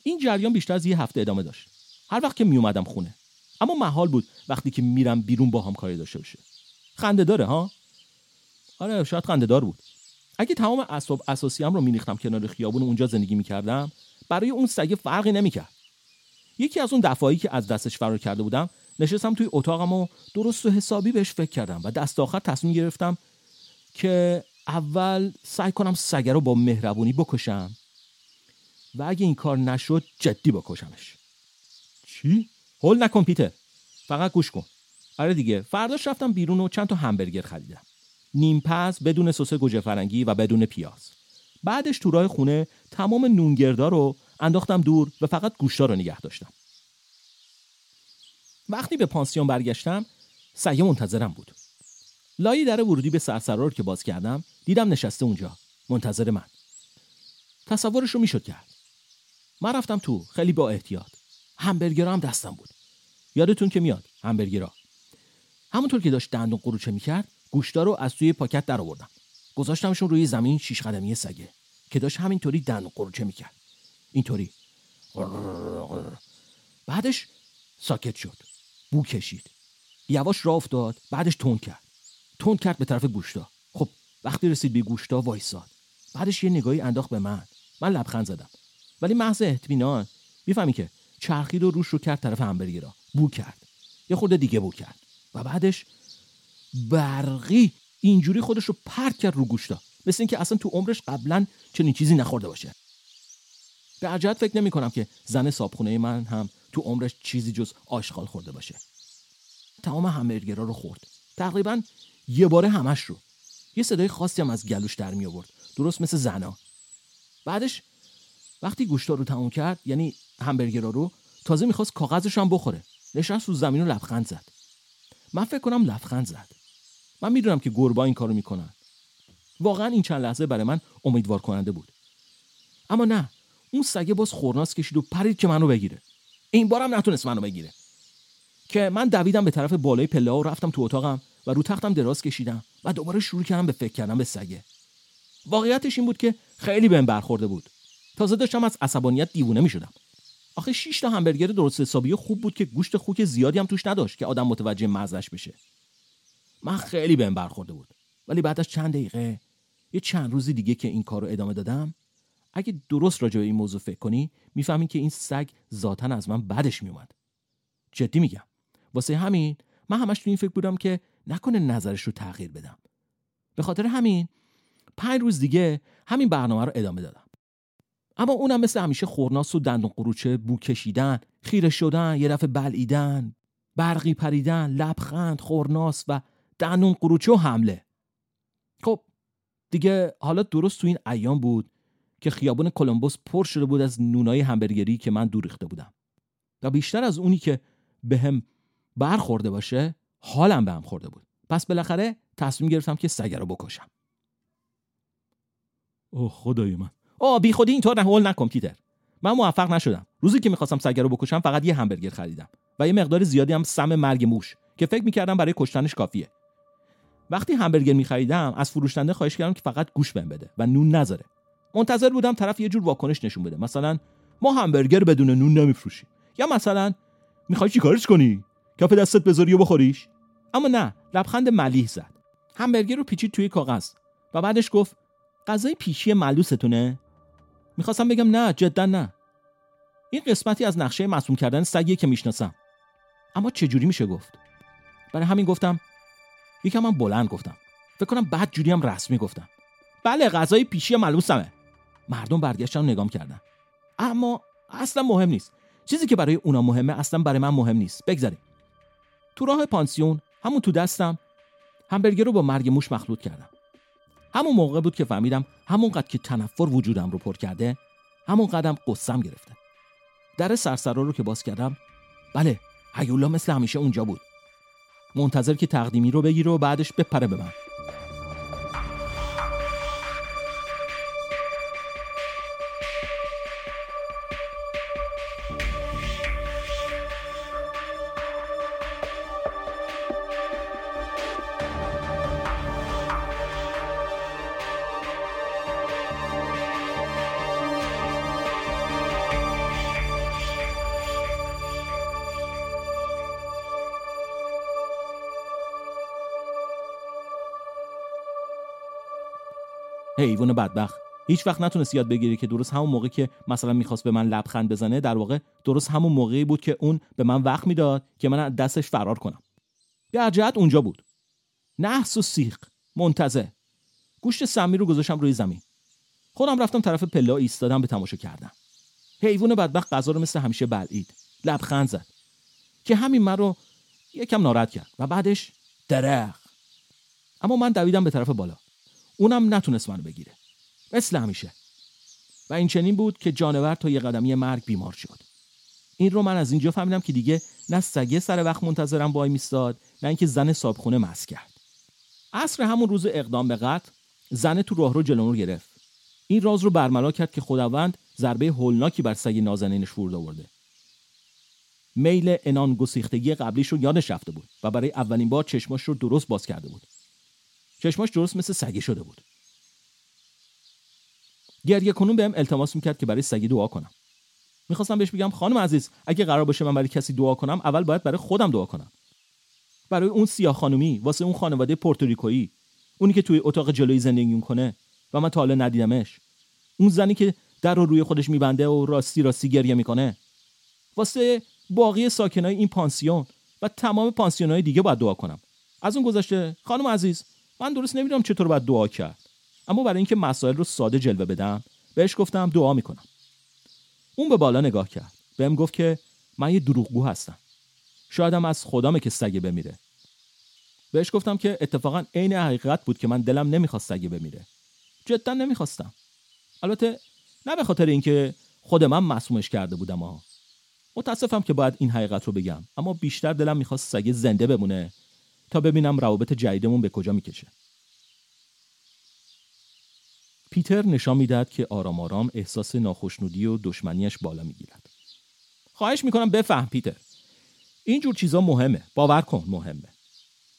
Speaker 1: این جریان بیشتر از یه هفته ادامه داشت. هر وقت که میومدم خونه. اما محال بود وقتی که میرم بیرون با هم کاری داشته باشه. خنده داره ها؟ آره شاید خنده دار بود. اگه تمام اسباب اساسی هم رو میریختم کنار خیابون اونجا زندگی می‌کردم برای اون سگه فرقی نمی‌کرد. یکی از اون دفعایی که از دستش فرار کرده بودم نشستم توی اتاقم و درست و حسابی بهش فکر کردم و دست آخر تصمیم گرفتم که اول سعی کنم سگه رو با مهربونی بکشم و اگه این کار نشد جدی بکشمش. چی؟ هول نکن پیتر. فقط گوش کن. آره دیگه. فرداش رفتم بیرون و چند تا همبرگر خریدم. نیم پس بدون سس گوجه فرنگی و بدون پیاز. بعدش تو راه خونه تمام نونگردا رو انداختم دور و فقط گوشتا رو نگه داشتم. وقتی به پانسیون برگشتم سگه منتظرم بود. لای در ورودی به سرسرار که باز کردم دیدم نشسته اونجا منتظر من. تصورش رو می‌شد کرد. من رفتم تو خیلی با احتیاط. همبرگرا هم دستم بود. یادتون که میاد همبرگرا. همونطور که داشت دندون قروچه می‌کرد گوشتا رو از توی پاکت در آوردم گذاشتمشون روی زمین شیش قدمی سگه که داشت همینطوری دندون قروچه می‌کرد. اینطوری. بعدش ساکت شد. بو کشید. یواش راه افتاد بعدش تند کرد. تند کرد به طرف گوشتا. خب وقتی رسید به گوشتا وایساد. بعدش یه نگاهی انداخت به من. من لبخند زدم. ولی محض اطمینان می‌فهمی که چرخید و روش رو کرد طرف همبرگرا بو کرد. یه خورده دیگه بو کرد. و بعدش برقی اینجوری خودش رو پرت کرد رو گوشتا. مثل اینکه اصلا تو عمرش قبلا چنین چیزی نخورده باشه. به عجب فکر نمی کنم که زن صابخونه من هم تو عمرش چیزی جز آشغال خورده باشه. تمام همبرگرا رو خورد. تقریبا یه باره همش رو. یه صدای خاصی هم از گلوش در می آورد. درست مثل زنا. بعدش وقتی گوشتا رو تموم کرد یعنی همبرگرا رو تازه می‌خواست کاغذش هم بخوره. نشست رو زمین و لبخند زد. من فکر کنم لبخند زد. من می‌دونم که گربا این کارو می‌کنن. واقعا این چند لحظه برای من امیدوار کننده بود. اما نه اون سگه باز خورناس کشید و پرید که منو بگیره. این بارم نتونست منو بگیره. که من دویدم به طرف بالای پله و رفتم تو اتاقم و رو تختم دراز کشیدم و دوباره شروع کردم به فکر کردن به سگه. واقعیتش این بود که خیلی بهم برخورده بود. تازه داشتم از عصبانیت دیوونه می‌شدم. آخه 6 تا همبرگر درست حسابی خوب بود که گوشت خوک زیادی هم توش نداشت که آدم متوجه مزهش بشه. من خیلی بهم برخورده بود. ولی بعد از چند دقیقه یه چند روزی دیگه که این کار رو ادامه دادم اگه درست راجع به این موضوع فکر کنی می‌فهمی که این سگ ذاتا از من بدش میومد جدی میگم. واسه همین من همش تو این فکر بودم که نکنه نظرش رو تغییر بدم. به خاطر همین پنج روز دیگه همین برنامه رو ادامه دادم. اما اونم مثل همیشه خورناس و دندون قروچه بو کشیدن خیره شدن یه دفعه بلعیدن برقی پریدن لبخند خورناس و دندون قروچه و حمله. خب دیگه حالا درست تو این ایام بود که خیابون کلمبوس پر شده بود از نونای همبرگری که من دور ریخته بودم. و بیشتر از اونی که به هم برخورده باشه حالم به هم خورده بود. پس بالاخره تصمیم گرفتم که سگه رو بکشم.
Speaker 2: اوه خدای من.
Speaker 1: آه بی خودی اینطور نه نکن پیتر. من موفق نشدم. روزی که می‌خواستم سگه رو بکشم فقط یه همبرگر خریدم و یه مقدار زیادی هم سم مرگ موش که فکر می‌کردم برای کشتنش کافیه. وقتی همبرگر میخریدم از فروشنده خواهش کردم که فقط گوش بهم بده و نون نذاره. منتظر بودم طرف یه جور واکنش نشون بده. مثلا ما همبرگر بدون نون نمیفروشیم. یا مثلا می‌خوای چیکارش کنی؟ کف دستت بذاری و بخوریش؟ اما نه لبخند ملیح زد. همبرگر رو پیچید توی کاغذ و بعدش گفت غذای پیشی ملوستونه؟ می‌خواستم بگم نه جدا نه. این قسمتی از نقشه مصوم کردن سگیه که می‌شناسم. اما چجوری میشه گفت؟ برای همین گفتم یکم من بلند گفتم. فکر کنم بعد جوری هم رسمی گفتم. بله غذای پیشی ملوسمه مردم برگشتن و نگام کردن. اما اصلا مهم نیست. چیزی که برای اونا مهمه اصلا برای من مهم نیست. بگذاریم. تو راه پانسیون همون تو دستم همبرگر رو با مرگ موش مخلوط کردم. همون موقع بود که فهمیدم همونقدر که تنفر وجودم رو پر کرده همون قدم قصم گرفته. در سرسرا رو که باز کردم بله هیولا مثل همیشه اونجا بود. منتظر که تقدیمی رو بگیره و بعدش بپره به من. حیوان بدبخت. هیچ وقت نتونست یاد بگیری که درست همون موقع که مثلا می‌خواست به من لبخند بزنه در واقع درست همون موقعی بود که اون به من وقت می‌داد که من از دستش فرار کنم. در جهت اونجا بود. نحس و سیخ. منتظر. گوشت سمی رو گذاشتم روی زمین. خودم رفتم طرف پلا ایستادم به تماشا کردم حیوان بدبخت غذا رو مثل همیشه بلعید. لبخند زد. که همین من رو یکم ناراحت کرد. و بعدش درخ اما من دویدم به طرف بالا. اونم نتونست منو بگیره. مثل همیشه. و این چنین بود که جانور تا یه قدمی مرگ بیمار شد. این رو من از اینجا فهمیدم که دیگه نه سگه سر وقت منتظرم وای میستاد نه اینکه زن صابخونه مس کرد. عصر همون روز اقدام به قتل زن تو راهرو جلو رو گرفت. این راز رو برملا کرد که خداوند ضربه هولناکی بر سگ نازنینش فرود آورده. میل انان گسیختگی قبلیش رو یادش رفته بود و برای اولین بار چشماش رو درست باز کرده بود. چشماش درست مثل سگی شده بود. گریه کنون بهم التماس می‌کرد که برای سگی دعا کنم. می‌خواستم بهش بگم خانم عزیز اگه قرار باشه من برای کسی دعا کنم اول باید برای خودم دعا کنم. برای اون سیاه خانومی واسه اون خانواده پورتوریکویی اونی که توی اتاق جلوی زندگی می‌کنه و من تا حالا ندیدمش. اون زنی که در رو روی خودش میبنده و راستی راستی گریه می‌کنه. واسه باقی ساکنای این پانسیون و تمام پانسیونای دیگه باید دعا کنم. از اون گذشته خانم عزیز من درست نمی‌دونم چطور باید دعا کرد. اما برای اینکه مسائل رو ساده جلوه بدم بهش گفتم دعا می‌کنم. اون به بالا نگاه کرد. بهم گفت که من یه دروغگو هستم. شایدم از خدامه که سگه بمیره. بهش گفتم که اتفاقا عین حقیقت بود که من دلم نمی‌خواست سگه بمیره. جدا نمی‌خواستم. البته نه به خاطر اینکه خود من مسمومش کرده بودم ها متاسفم که باید این حقیقت رو بگم. اما بیشتر دلم می‌خواست سگه زنده بمونه تا ببینم روابط جدیدمون به کجا می‌کشه. پیتر نشان می‌داد که آرام آرام احساس ناخشنودی و دشمنیش بالا می‌گیرد. خواهش می‌کنم بفهم پیتر. اینجور چیزا مهمه. باور کن مهمه.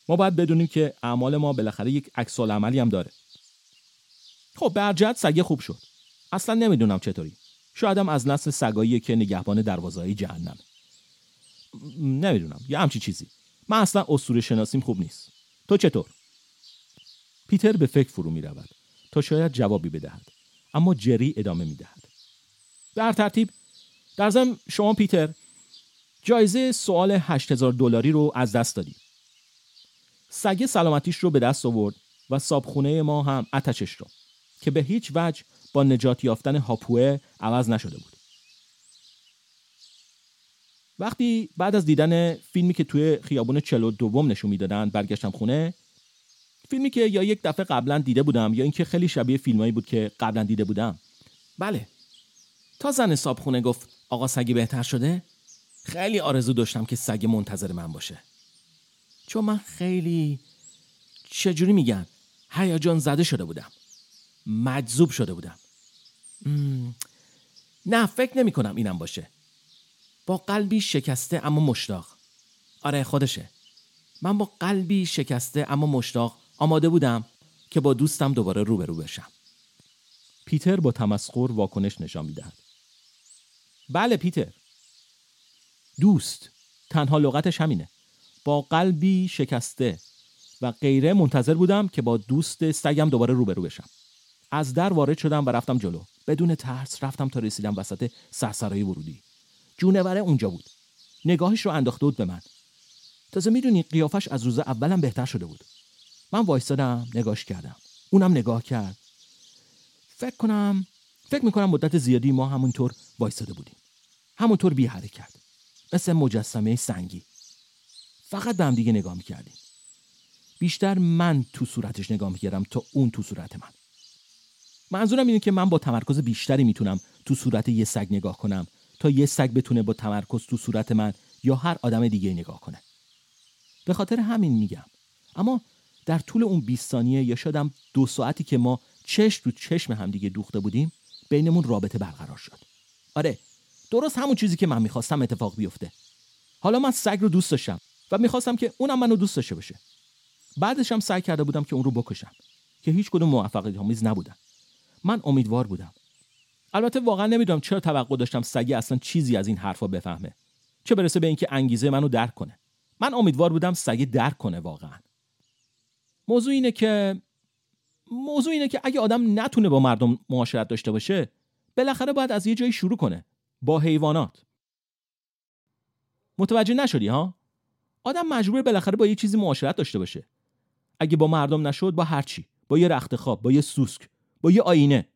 Speaker 1: ما باید بدونیم که اعمال ما بالاخره یک عکس عملی هم داره. خب برجت سگه خوب شد. اصلا نمی‌دونم چطوری. شایدم از نسل سگایی که نگهبان دروازه‌ای جهنم. نمی‌دونم. یه همچی چیزی. من اصلا اسطوره شناسیم خوب نیست. تو چطور؟ پیتر به فکر فرو می رود تا شاید جوابی بدهد. اما جری ادامه می‌دهد. در ترتیب در ضمن شما پیتر جایزه سوال 8000 دلاری رو از دست دادی. سگه سلامتیش رو به دست آورد و صابخونه ما هم اتچش رو که به هیچ وجه با نجات یافتن هاپوه عوض نشده بود. وقتی بعد از دیدن فیلمی که توی خیابون چلو دوم نشون می‌دادن برگشتم خونه فیلمی که یا یک دفعه قبلا دیده بودم یا اینکه خیلی شبیه فیلمایی بود که قبلا دیده بودم. بله. تا زن صابخونه گفت آقا سگی بهتر شده؟ خیلی آرزو داشتم که سگ منتظر من باشه. چون من خیلی چجوری میگن هیجان زده شده بودم. مجذوب شده بودم. نه فکر نمی کنم اینم باشه. با قلبی شکسته اما مشتاق. آره خودشه. من با قلبی شکسته اما مشتاق آماده بودم که با دوستم دوباره روبرو بشم. پیتر با تمسخر واکنش نشان می‌دهد. بله پیتر. دوست. تنها لغتش همینه. با قلبی شکسته و غیره منتظر بودم که با دوست سگم دوباره روبرو بشم. از در وارد شدم و رفتم جلو. بدون ترس رفتم تا رسیدم وسط سرسرای ورودی. جونوره اونجا بود. نگاهش رو انداخته بود به من. تازه می‌دونی قیافش از روز اولم بهتر شده بود. من وایستادم نگاش کردم. اونم نگاه کرد. فکر کنم فکر می‌کنم مدت زیادی ما همونطور وایستاده بودیم. همونطور بی حرکت. مثل مجسمه سنگی. فقط به هم دیگه نگاه می‌کردیم. بیشتر من تو صورتش نگاه می‌کردم تا اون تو صورت من. منظورم اینه که من با تمرکز بیشتری می‌تونم تو صورت یه سگ نگاه کنم. تا یه سگ بتونه با تمرکز تو صورت من یا هر آدم دیگه نگاه کنه. به خاطر همین میگم. اما در طول اون 20 ثانیه یا شدم دو ساعتی که ما چشم تو چشم همدیگه دوخته بودیم بینمون رابطه برقرار شد. آره درست همون چیزی که من می‌خواستم اتفاق بیفته. حالا من سگ رو دوست داشتم و می‌خواستم که اونم منو دوست داشته باشه. بعدش هم سعی کرده بودم که اون رو بکشم که هیچ کدوم موفقیت آمیز نبودن. من امیدوار بودم البته واقعا نمی‌دونم چرا توقع داشتم سگی اصلا چیزی از این حرفا بفهمه. چه برسه به اینکه انگیزه منو درک کنه. من امیدوار بودم سگی درک کنه واقعا. موضوع اینه که موضوع اینه که اگه آدم نتونه با مردم معاشرت داشته باشه بالاخره باید از یه جایی شروع کنه. با حیوانات. متوجه نشدی ها؟ آدم مجبور بالاخره با یه چیزی معاشرت داشته باشه. اگه با مردم نشد با هر چی با یه رخت خواب با یه سوسک با یه آینه.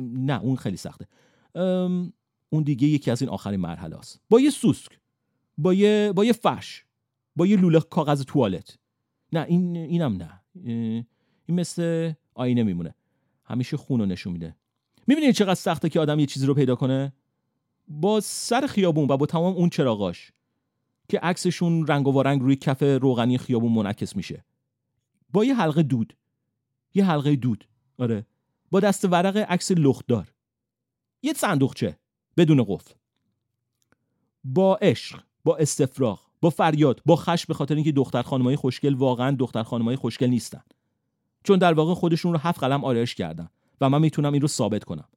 Speaker 1: نه اون خیلی سخته. اون دیگه یکی از این آخرین مرحله است با یه سوسک با یه با یه فرش با یه لوله کاغذ توالت. نه این اینم نه. این مثل آینه میمونه. همیشه خون رو نشون میده. می‌بینید چقدر سخته که آدم یه چیزی رو پیدا کنه؟ با سر خیابون و با تمام اون چراغاش که عکسشون رنگ و رنگ روی کف روغنی خیابون منعکس میشه. با یه حلقه دود. یه حلقه دود. آره. با دست ورق عکس لختدار یه صندوقچه بدون قفل. با عشق با استفراغ با فریاد با خش به خاطر اینکه دختر خانمای خوشگل واقعا دختر خانمای خوشگل نیستن. چون در واقع خودشون رو هفت قلم آرایش کردن و من می‌تونم این رو ثابت کنم.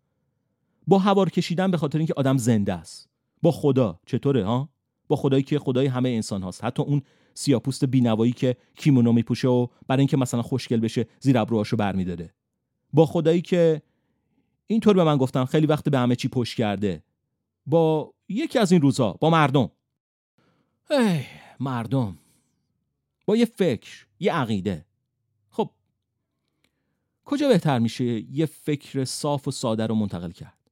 Speaker 1: با هوار کشیدن به خاطر اینکه آدم زنده است. با خدا چطوره ها؟ با خدایی که خدای همه انسان هاست. حتی اون سیاپوست بینوایی که کیمونو میپوشه و برای اینکه مثلا خوشگل بشه زیر ابروهاشو برمیداره. با خدایی که اینطور به من گفتن خیلی وقت به همه چی پشت کرده. با یکی از این روزها با مردم. ای مردم. با یه فکر یه عقیده. خب کجا بهتر میشه یه فکر صاف و ساده رو منتقل کرد؟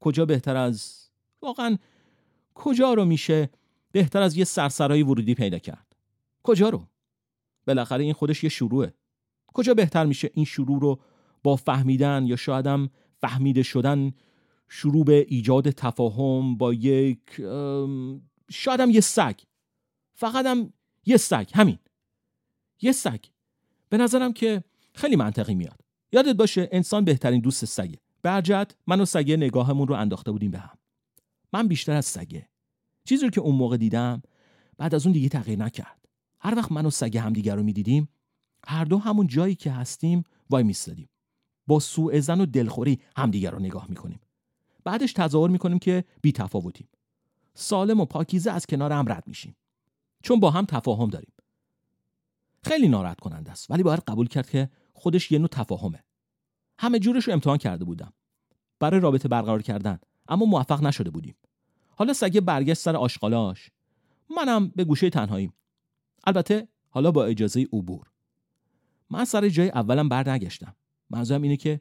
Speaker 1: کجا بهتر از واقعا کجا رو میشه بهتر از یه سرسرای ورودی پیدا کرد؟ کجا رو؟ بالاخره این خودش یه شروعه. کجا بهتر میشه این شروع رو با فهمیدن یا شایدم فهمیده شدن شروع به ایجاد تفاهم با یک شایدم یه سگ. فقط هم یه سگ همین. یه سگ. به نظرم که خیلی منطقی میاد. یادت باشه انسان بهترین دوست سگه. برجت من و سگه نگاهمون رو انداخته بودیم به هم. من بیشتر از سگه. چیزی رو که اون موقع دیدم بعد از اون دیگه تغییر نکرد. هر وقت من و سگه همدیگر رو می‌دیدیم هر دو همون جایی که هستیم وای میستادیم. با سوء زن و دلخوری همدیگر رو نگاه می‌کنیم. بعدش تظاهر می‌کنیم که بی تفاوتیم. سالم و پاکیزه از کنار هم رد میشیم. چون با هم تفاهم داریم. خیلی ناراحت کننده است ولی باید قبول کرد که خودش یه نوع تفاهمه. همه جورش رو امتحان کرده بودم. برای رابطه برقرار کردن اما موفق نشده بودیم. حالا سگه برگشت سر آشغالاش. منم به گوشه تنهاییم. البته حالا با اجازه عبور. من سر جای اولم بر نگشتم منظورم اینه که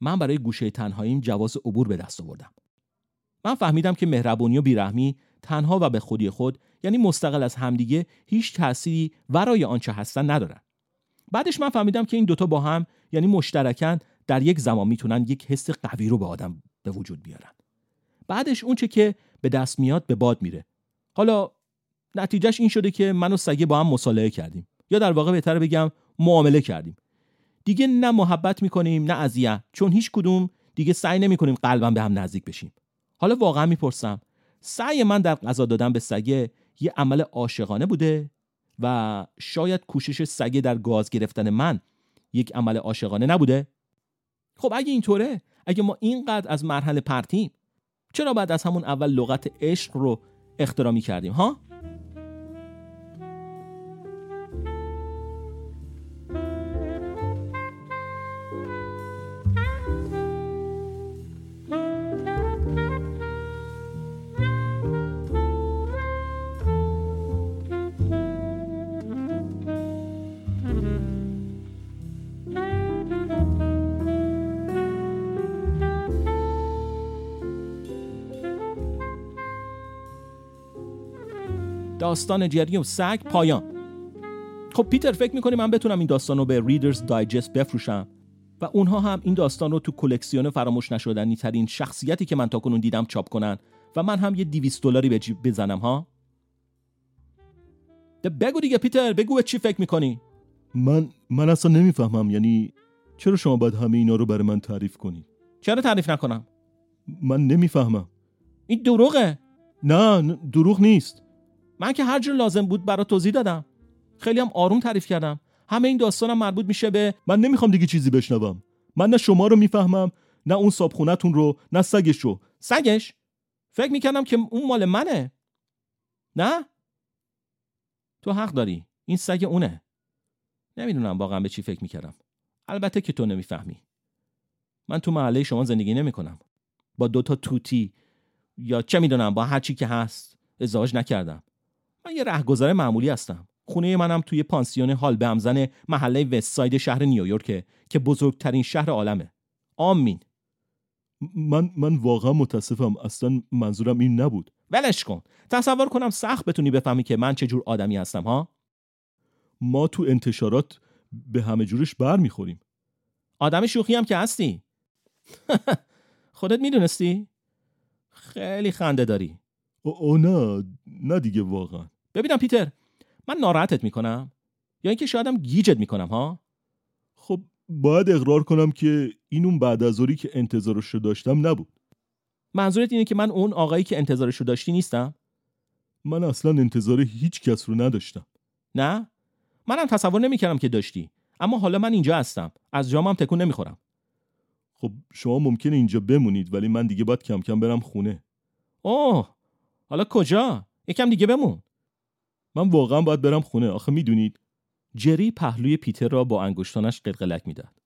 Speaker 1: من برای گوشه تنهاییم جواز عبور به دست آوردم. من فهمیدم که مهربونی و بیرحمی تنها و به خودی خود یعنی مستقل از همدیگه هیچ تأثیری ورای آنچه هستن ندارن. بعدش من فهمیدم که این دوتا با هم یعنی مشترکن در یک زمان می‌تونن یک حس قوی رو به آدم به وجود بیارن. بعدش اونچه که به دست میاد به باد میره. حالا نتیجهش این شده که من و سگه با هم مصالحه کردیم. یا در واقع بهتر بگم معامله کردیم. دیگه نه محبت می‌کنیم نه اذیت. چون هیچ کدوم دیگه سعی نمی‌کنیم قلبا به هم نزدیک بشیم. حالا واقعا می‌پرسم سعی من در غذا دادن به سگه یه عمل عاشقانه بوده؟ و شاید کوشش سگه در گاز گرفتن من یک عمل عاشقانه نبوده؟ خب اگه اینطوره اگه ما اینقدر از مرحله پرتیم چرا بعد از همون اول لغت عشق رو اختراع کردیم ها؟ داستان جری و سگ پایان. خب پیتر فکر می‌کنی من بتونم این داستان رو به ریدرز دایجست بفروشم؟ و اونها هم این داستان رو تو کلکسیون فراموش نشدنی ترین شخصیتی که من تا کنون دیدم چاپ کنن و من هم یه 200 دلاری به جیب بزنم ها؟ بگو دیگه پیتر بگو چی فکر می‌کنی؟
Speaker 2: من من اصلا نمی‌فهمم یعنی چرا شما باید همه اینا رو برای من تعریف کنی؟
Speaker 1: چرا تعریف نکنم؟
Speaker 2: من نمی‌فهمم.
Speaker 1: این دروغه.
Speaker 2: نه دروغ نیست.
Speaker 1: من که هر جور لازم بود برات توضیح دادم. خیلی هم آروم تعریف کردم. همه این داستانم مربوط میشه به
Speaker 2: من نمی‌خوام دیگه چیزی بشنوم. من نه شما رو می‌فهمم نه اون صابخونتون رو نه سگش رو.
Speaker 1: سگش؟ فکر می‌کردم که اون مال منه. نه؟ تو حق داری. این سگ اونه. نمی‌دونم واقعا به چی فکر می‌کردم. البته که تو نمی‌فهمی. من تو محله شما زندگی نمی‌کنم. با دوتا توتی یا چه می‌دونم با هر چی که هست ازدواج نکردم. من یه رهگذر معمولی هستم. خونه منم توی پانسیون حال به همزن محله وست ساید شهر نیویورکه که بزرگترین شهر عالمه. آمین.
Speaker 2: من من واقعا متاسفم. اصلا منظورم این نبود.
Speaker 1: ولش کن. تصور کنم سخت بتونی بفهمی که من چه جور آدمی هستم ها؟
Speaker 2: ما تو انتشارات به همه جورش بر می‌خوریم.
Speaker 1: آدم شوخی هم که هستی. *laughs* خودت می‌دونستی؟ خیلی خنده داری.
Speaker 2: او, نه. نه دیگه واقعا.
Speaker 1: ببینم پیتر من ناراحتت می‌کنم؟ یا اینکه شایدم گیجت می‌کنم ها؟
Speaker 2: خب باید اقرار کنم که این اون بعد از که انتظارش رو داشتم نبود.
Speaker 1: منظورت اینه که من اون آقایی که انتظارش رو داشتی نیستم؟
Speaker 2: من اصلا انتظار هیچ کس رو نداشتم.
Speaker 1: نه؟ منم تصور نمی‌کردم که داشتی. اما حالا من اینجا هستم. از جامم تکون نمی‌خورم.
Speaker 2: خب شما ممکنه اینجا بمونید ولی من دیگه باید کم کم برم خونه.
Speaker 1: اوه حالا کجا؟ یکم دیگه بمون.
Speaker 2: من واقعا باید برم خونه آخه می‌دونید.
Speaker 1: جری پهلوی پیتر را با انگشتانش قلقلک می‌داد.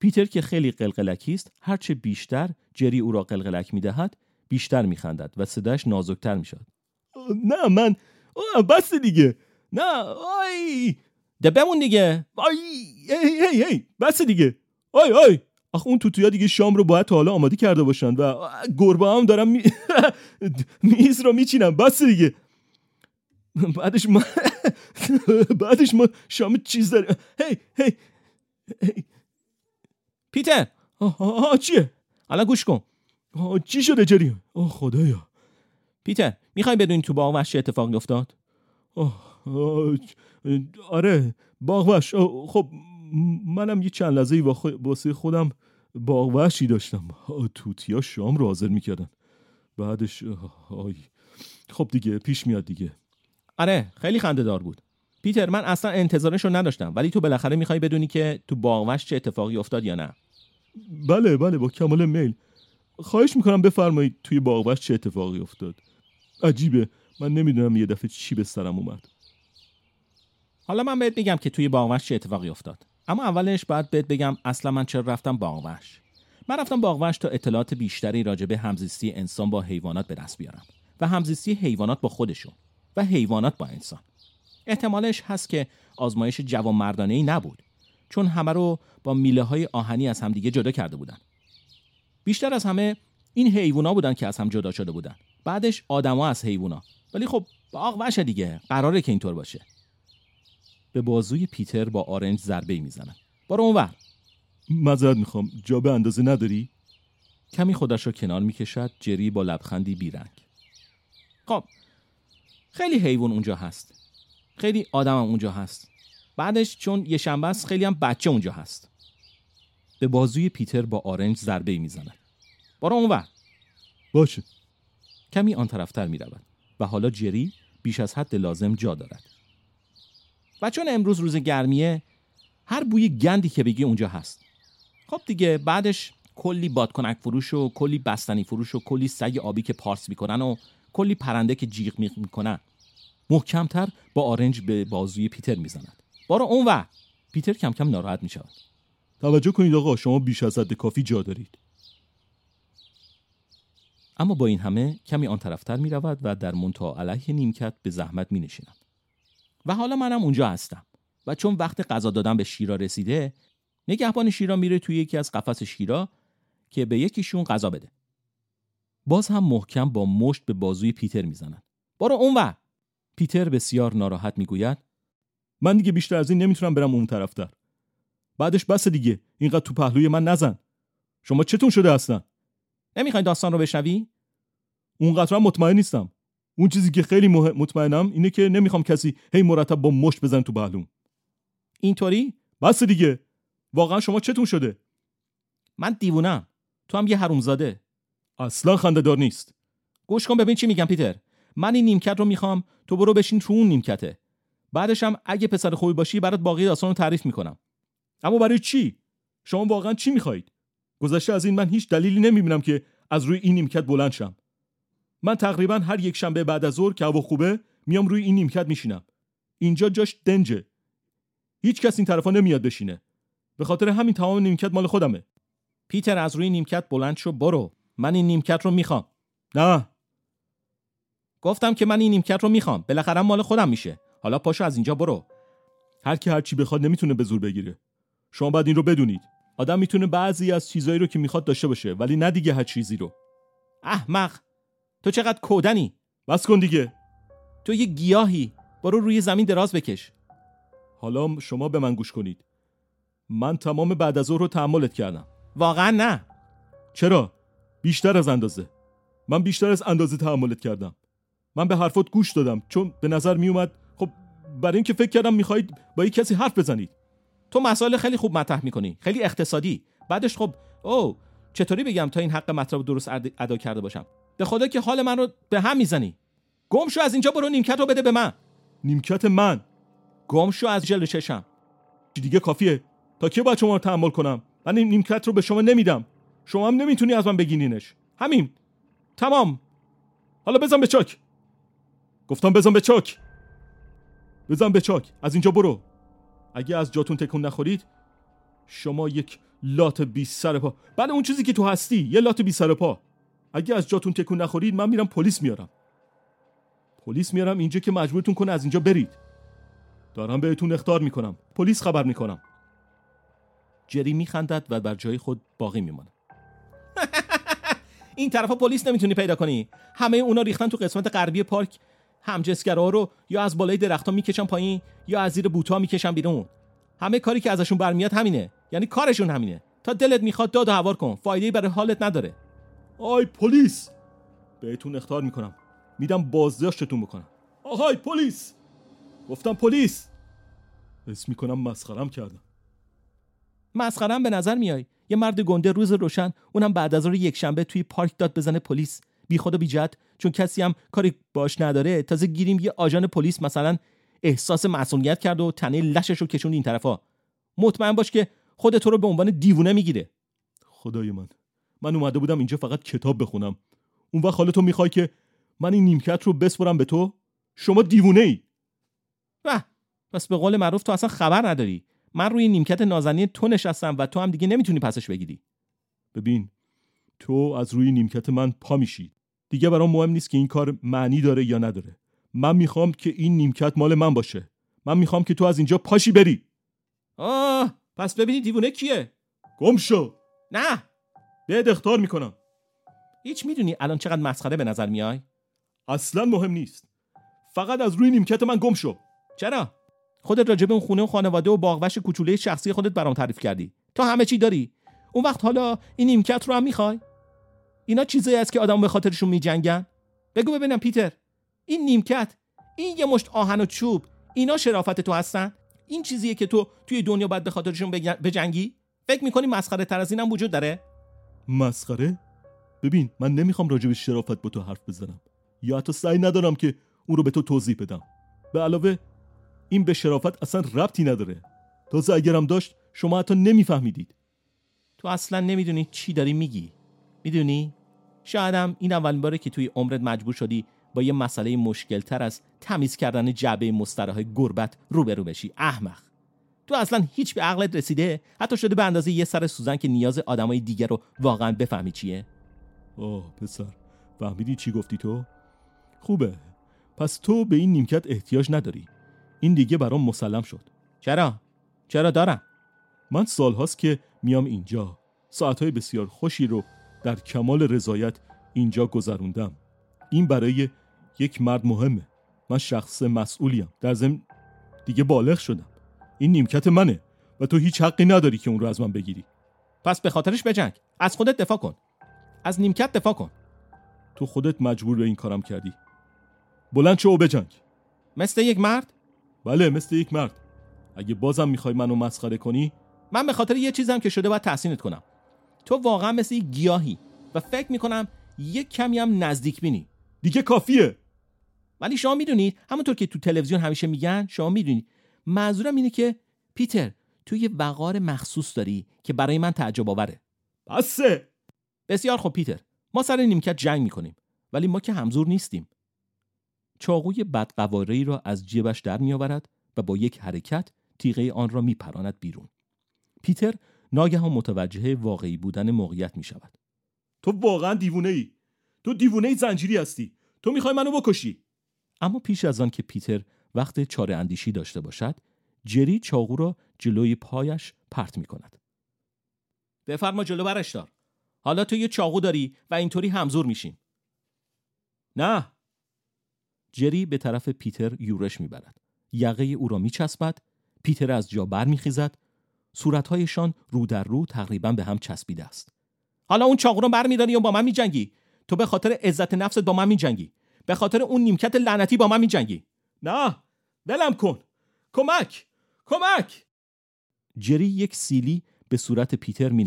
Speaker 1: پیتر که خیلی قلقلکی است هرچه بیشتر جری او را قلقلک می‌دهد بیشتر میخندد و صداش نازکتر می‌شد.
Speaker 2: نه من بس دیگه. نه آی
Speaker 1: ده بمون دیگه.
Speaker 2: آی هی هی هی بس دیگه. آی آی. آخه اون توتویا دیگه شام رو باید تا حالا آماده کرده باشن و گربه هم دارم می... *laughs* میز رو میچینم. بس دیگه. بعدش ما بعدش ما شام چیز داریم هی هی
Speaker 1: پیتر!
Speaker 2: آه چیه؟
Speaker 1: الان گوش کن.
Speaker 2: چی شده جری؟ آه خدایا.
Speaker 1: پیتر می‌خوای بدونی تو باغ وحش اتفاقی افتاد؟
Speaker 2: آره باغ وحش. خب منم یه چند لحظه واسه خودم باغ وحشی داشتم. توتیا شام رو حاضر می‌کردن. بعدش آی. خب دیگه پیش میاد دیگه.
Speaker 1: آره خیلی خنده دار بود. پیتر من اصلا انتظارش رو نداشتم ولی تو بالاخره می‌خوای بدونی که تو باغوش چه اتفاقی افتاد یا نه.
Speaker 2: بله بله با کمال میل. خواهش می‌کنم بفرمایید توی باغوش چه اتفاقی افتاد. عجیبه من نمی‌دونم یه دفعه چی به سرم اومد.
Speaker 1: حالا من بهت میگم که توی باغوش چه اتفاقی افتاد. اما اولش باید بهت بگم اصلا من چرا رفتم باغوش من رفتم باغوش تا اطلاعات بیشتری راجع به همزیستی انسان با حیوانات به دست بیارم و همزیستی حیوانات با خودشون. و حیوانات با انسان. احتمالش هست که آزمایش جوانمردانه ای نبود چون همه رو با میله های آهنی از همدیگه جدا کرده بودن. بیشتر از همه این حیوونا بودن که از هم جدا شده بودن. بعدش آدما از حیوونا. ولی خب باغ وشه دیگه. قراره که اینطور باشه. به بازوی پیتر با آرنج ضربه می‌زنن. برو اونور
Speaker 2: معذرت می‌خوام. جا به اندازه نداری؟
Speaker 1: کمی خودش رو کنار می‌کشد جری با لبخندی بیرنگ. خب خیلی حیوان اونجا هست. خیلی آدم هم اونجا هست. بعدش چون یه شنبه است خیلی هم بچه اونجا هست. به بازوی پیتر با آرنج ضربه می‌زند برو اونور
Speaker 2: باشه.
Speaker 1: کمی آن طرفتر می رود و حالا جری بیش از حد لازم جا دارد. و چون امروز روز گرمیه هر بوی گندی که بگی اونجا هست. خب دیگه بعدش کلی بادکنک فروش و کلی بستنی فروش و کلی سگ آبی که پارس می‌کنن و کلی پرنده که جیغ میخ می‌کنن. محکمتر با آرنج به بازوی پیتر می‌زند. بارو اون و پیتر کم کم ناراحت می‌شود.
Speaker 2: توجه کنید آقا شما بیش از حد کافی جا دارید.
Speaker 1: اما با این همه کمی آن طرفتر می رود و در منتها علیه نیمکت به زحمت می نشیند. و حالا منم اونجا هستم. و چون وقت غذا دادن به شیرا رسیده نگهبان شیرا میره توی یکی از قفس شیرا که به یکیشون غذا بده. باز هم محکم با مشت به بازوی پیتر می‌زنن. برو اون پیتر بسیار ناراحت می‌گوید.
Speaker 2: من دیگه بیشتر از این نمی‌تونم برم اون طرفتر بعدش بس دیگه. اینقدر تو پهلوی من نزن. شما چتون شده هستن?
Speaker 1: نمی‌خوای داستان رو بشنوی؟
Speaker 2: اونقدر مطمئن نیستم. اون چیزی که خیلی مطمئنم اینه که نمی‌خوام کسی هی مرتب با مشت بزن تو پهلوم.
Speaker 1: اینطوری؟
Speaker 2: بس دیگه. واقعا شما چتون شده.
Speaker 1: من دیوونم. تو هم یه حرومزاده.
Speaker 2: اصلا خنده نیست.
Speaker 1: گوش کن ببین چی میگم پیتر. من این نیمکت رو می‌خوام تو برو بشین تو اون نیمکته. بعدش هم اگه پسر خوبی باشی برات باقی داستان رو تعریف می‌کنم.
Speaker 2: اما برای چی؟ شما واقعا چی می‌خواید گذشته از این من هیچ دلیلی نمی‌بینم که از روی این نیمکت بلند شم. من تقریبا هر یک شنبه بعد از ظهر که هوا خوبه میام روی این نیمکت میشینم. اینجا جاش دنجه. هیچ کس این طرفا نمیاد بشینه. به خاطر همین تمام نیمکت مال خودمه.
Speaker 1: پیتر از روی نیمکت بلند شو برو. من این نیمکت رو می‌خوام.
Speaker 2: نه.
Speaker 1: گفتم که من این نیمکت رو می‌خوام. بالاخره مال خودم میشه. حالا پاشو از اینجا برو.
Speaker 2: هر کی هر چی بخواد نمی‌تونه به زور بگیره. شما باید این رو بدونید. آدم می‌تونه بعضی از چیزایی رو که می‌خواد داشته باشه ولی نه دیگه هر چیزی رو.
Speaker 1: احمق. تو چقدر کودنی.
Speaker 2: بس کن دیگه.
Speaker 1: تو یه گیاهی. برو روی زمین دراز بکش.
Speaker 2: حالا شما به من گوش کنید. من تمام بعد از رو تحملت کردم.
Speaker 1: واقعا نه.
Speaker 2: چرا؟ بیشتر از اندازه. من بیشتر از اندازه تحملت کردم. من به حرفات گوش دادم چون به نظر می اومد خب برای اینکه فکر کردم می‌خواهید با یک کسی حرف بزنید.
Speaker 1: تو مسائل خیلی خوب مطرح می‌کنی خیلی اقتصادی. بعدش خب او چطوری بگم تا این حق مطلب درست ادا کرده باشم؟ به خدا که حال من رو به هم می‌زنی. گم شو از اینجا برو نیمکت رو بده به من.
Speaker 2: نیمکت من؟
Speaker 1: گم شو از جلو چشم.
Speaker 2: دیگه کافیه؟ تا کی باید شما رو تحمل کنم؟ من این نیمکت رو به شما نمیدم. شما هم نمی‌تونی از من بگینینش. همین. تمام. حالا بزن به چاک. گفتم بزن به چاک. بزن به چاک. از اینجا برو. اگه از جاتون تکون نخورید شما یک لات بی سر پا. بعد اون چیزی که تو هستی یه لات بی سر پا. اگه از جاتون تکون نخورید من میرم پلیس میارم. پلیس میارم اینجا که مجبورتون کنه از اینجا برید. دارم بهتون اختار می‌کنم. پلیس خبر می‌کنم.
Speaker 1: جری میخندد و بر جای خود باقی میماند. این طرفا پلیس نمی‌تونی پیدا کنی. همه اونا ریختن تو قسمت غربی پارک. همجنسگرا رو یا از بالای درختها می‌کشن پایین یا از زیر بوتا می‌کشن بیرون. همه کاری که ازشون برمیاد همینه. یعنی کارشون همینه. تا دلت می‌خواد داد و هوار کن. فایده برای حالت نداره.
Speaker 2: آی پلیس! بهتون اختار می‌کنم. میدم بازداشتتون بکنم. آهای پلیس! گفتم پلیس! اسم می‌کنم مسخرم کردم.
Speaker 1: مسخرم به نظر میای. یه مرد گنده روز روشن اونم بعد از یک شنبه توی پارک داد بزنه پلیس. بی خود و بی جد چون کسی هم کاری باش نداره. تازه گیریم یه آژان پلیس مثلا احساس مسئولیت کرد و تنه لشش رو کشوند این طرفا. مطمئن باش که خود تو رو به عنوان دیوونه می‌گیره.
Speaker 2: خدای من. من اومده بودم اینجا فقط کتاب بخونم. اون وقت حالتو می‌خوای که من این نیمکت رو بسپرم به تو؟ شما دیوونه ای
Speaker 1: و پس به قول معروف تو اصلا خبر نداری. من روی نیمکت نازنین تو نشستم و تو هم دیگه نمی‌تونی پسش بگیری.
Speaker 2: ببین تو از روی نیمکت من پا میشی. دیگه برام مهم نیست که این کار معنی داره یا نداره. من می‌خوام که این نیمکت مال من باشه. من می‌خوام که تو از اینجا پاشی بری.
Speaker 1: آه پس ببینی دیوونه کیه؟
Speaker 2: گم شو.
Speaker 1: نه.
Speaker 2: بهت اختار می‌کنم.
Speaker 1: هیچ می‌دونی الان چقدر مسخره به نظر میای؟
Speaker 2: اصلا مهم نیست. فقط از روی نیمکت من گم شو.
Speaker 1: چرا؟ خودت راجع به اون خونه و خانواده و باغوش کوچوله شخصی خودت برام تعریف کردی. تو همه چی داری. اون وقت حالا این نیمکت رو هم می‌خوای؟ اینا چیزایی است که آدم به خاطرشون میجنگن؟ بگو ببینم پیتر. این نیمکت این یه مشت آهن و چوب اینا شرافت تو هستن؟ این چیزیه که تو توی دنیا باید به خاطرشون بجنگی؟ فکر می‌کنی مسخره تر از اینم وجود داره؟
Speaker 2: مسخره؟ ببین من نمی‌خوام راجع به شرافت با تو حرف بزنم. یا حتی سعی ندارم که اون رو به تو توضیح بدم. به علاوه این به شرافت اصلا ربطی نداره. تازه اگرم داشت شما حتی نمیفهمیدید.
Speaker 1: تو اصلا نمی‌دونی چی داری میگی. می‌دونی؟ شایدم این اولین باره که توی عمرت مجبور شدی با یه مسئله مشکل تر از تمیز کردن جعبه مستراح گربت روبرو بشی. احمق. تو اصلا هیچ به عقلت رسیده؟ حتی شده به اندازه یه سر سوزن که نیاز آدمای دیگر رو واقعا بفهمی چیه؟
Speaker 2: آه پسر. فهمیدی چی گفتی تو؟ خوبه. پس تو به این نیمکت احتیاج نداری. این دیگه برام مسلم شد.
Speaker 1: چرا؟ چرا دارم؟
Speaker 2: من سالهاست که میام اینجا. ساعتهای بسیار خوشی رو در کمال رضایت اینجا گذروندم. این برای یک مرد مهمه. من شخص مسئولیم. در ضمن دیگه بالغ شدم. این نیمکت منه و تو هیچ حقی نداری که اون رو از من بگیری.
Speaker 1: پس به خاطرش بجنگ. از خودت دفاع کن. از نیمکت دفاع کن.
Speaker 2: تو خودت مجبور به این کارم کردی. بلند شو و بجنگ.
Speaker 1: مثل یک مرد؟
Speaker 2: بله مثل یک مرد. اگه بازم می‌خوای منو مسخره کنی؟
Speaker 1: من به خاطر یه چیزم که شده باید تحسینت کنم. تو واقعا مثل یک گیاهی و فکر می‌کنم یک کمی هم نزدیک بینی.
Speaker 2: دیگه کافیه.
Speaker 1: ولی شما می‌دونید همونطور که تو تلویزیون همیشه میگن شما می‌دونید منظورم اینه که پیتر تو یه وقار مخصوص داری که برای من تعجب آوره.
Speaker 2: بسه.
Speaker 1: بسیار خوب پیتر. ما سر نیمکت جنگ می‌کنیم. ولی ما که همزور نیستیم. چاقوی بدقواره را از جیبش در میآورد و با یک حرکت تیغه آن را میپراند بیرون. پیتر ناگهان متوجه واقعی بودن موقعیت می شود.
Speaker 2: تو واقعا دیوونه ای تو دیوونه ای زنجیری هستی. تو می‌خوای منو بکشی.
Speaker 1: اما پیش از آن که پیتر وقت چاره اندیشی داشته باشد جری چاقو را جلوی پایش پرت می کند بفرما جلو برش دار. حالا تو یه چاقو داری و اینطوری همزور میشیم. نه. جری به طرف پیتر یورش می‌برد. یقه او را میچسبد پیتر از جا بر میخیزد صورتهایشان رو در رو تقریبا به هم چسبیده است. حالا اون چاقو رو برمیداری و با من میجنگی. تو به خاطر عزت نفست با من میجنگی. به خاطر اون نیمکت لعنتی با من میجنگی.
Speaker 2: نه ولم کن. کمک کمک.
Speaker 1: جری یک سیلی به صورت پیتر می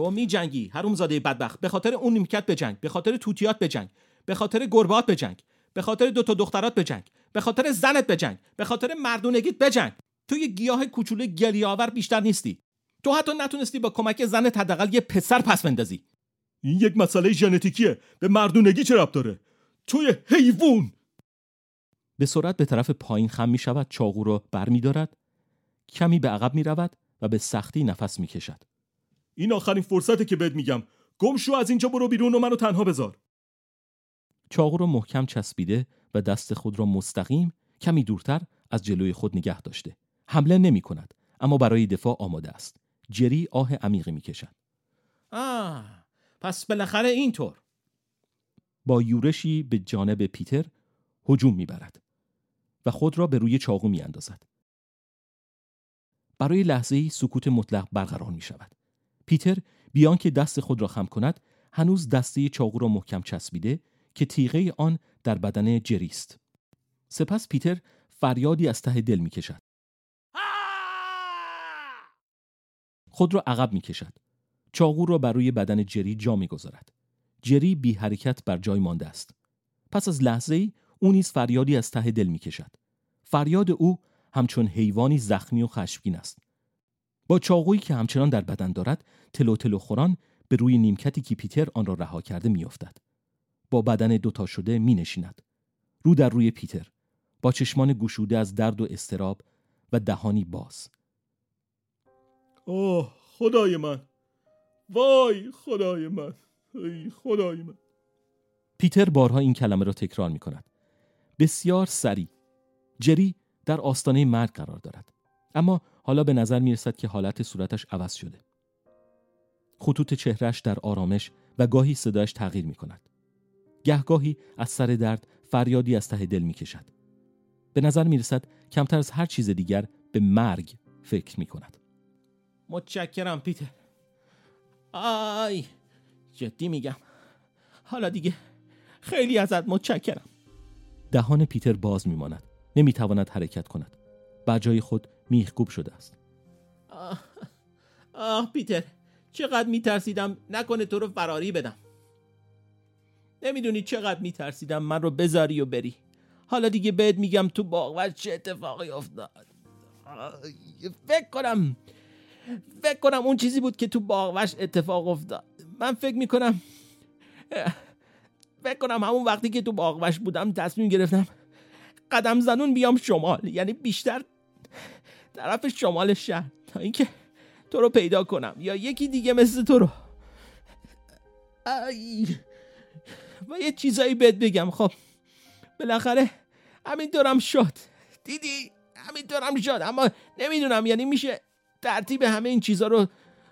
Speaker 1: تو می جنگی زاده بدبخت. به خاطر اون نیمکت بجنگ. به خاطر توتیات بجنگ. به خاطر گربات بجنگ. به خاطر دو تا دخترات بجنگ. به خاطر زنت بجنگ. به خاطر مردونگیت بجنگ. تو یه گیاه کوچولو گلیاور بیشتر نیستی. تو حتی نتونستی با کمک زنت حداقل یه پسر پس بندازی.
Speaker 2: این یک مسئله ژنتیکیه. به مردونگی چه ربط داره؟ توی حیوان!
Speaker 1: به سرعت به طرف پایین خم می شود چاقو را بر می دارد. کمی به عقب می رود و به سختی نفس می کشد.
Speaker 2: این آخرین فرصته که بهت میگم. گم شو از اینجا برو بیرون و منو تنها بذار.
Speaker 1: چاقو رو محکم چسبیده و دست خود را مستقیم کمی دورتر از جلوی خود نگه داشته. حمله نمی کند اما برای دفاع آماده است. جری آه عمیقی می کشد. آه پس بالاخره اینطور. با یورشی به جانب پیتر هجوم می‌برد و خود را به روی چاقو می اندازد. برای لحظه ای سکوت مطلق برقرار می شود. پیتر بیان که دست خود را خم کند هنوز دسته چاقو را محکم چسبیده که تیغه آن در بدن جری است سپس پیتر فریادی از ته دل می کشد. خود را عقب می کشد. چاقو را بر روی بدن جری جا می گذارد. جری بی حرکت بر جای مانده است. پس از لحظه ای او نیز فریادی از ته دل می کشد. فریاد او همچون حیوانی زخمی و خشمگین است با چاقویی که همچنان در بدن دارد تلو تلو خوران به روی نیمکتی که پیتر آن را رها کرده میافتد. با بدن دوتا شده می نشیند. رو در روی پیتر. با چشمان گشوده از درد و استراب و دهانی باز.
Speaker 2: اوه خدای من. وای خدای من. ای خدای من.
Speaker 1: پیتر بارها این کلمه را تکرار می کند بسیار سریع. جری در آستانه مرگ قرار دارد. اما حالا به نظر می رسد که حالت صورتش عوض شده. خطوط چهرش در آرامش و گاهی صدایش تغییر می کند گهگاهی از سر درد فریادی از ته دل می کشد به نظر می رسد کمتر از هر چیز دیگر به مرگ فکر می کند
Speaker 3: متشکرم پیتر. آی جدی میگم. حالا دیگه خیلی ازت متشکرم.
Speaker 1: دهان پیتر باز میماند. نمی‌تواند حرکت کند. بر جای خود میخکوب شده است.
Speaker 3: آه, آه پیتر چقدر میترسیدم نکنه تو رو فراری بدم. نمی‌دونی چقدر میترسیدم من رو بذاری و بری. حالا دیگه بهت میگم تو باغوش چه اتفاقی افتاد. فکر کنم فکر کنم اون چیزی بود که تو باغوش اتفاق افتاد. من فکر می‌کنم فکر کنم همون وقتی که تو باغوش بودم تصمیم گرفتم قدم زنون بیام شمال. یعنی بیشتر طرف شمال شهر تا اینکه تو رو پیدا کنم یا یکی دیگه مثل تو رو. ای و یه چیزایی بهت بگم خب. بالاخره همینطورم شد دیدی؟ همینطورم شد اما نمی‌دونم یعنی میشه ترتیب همه این چیزها رو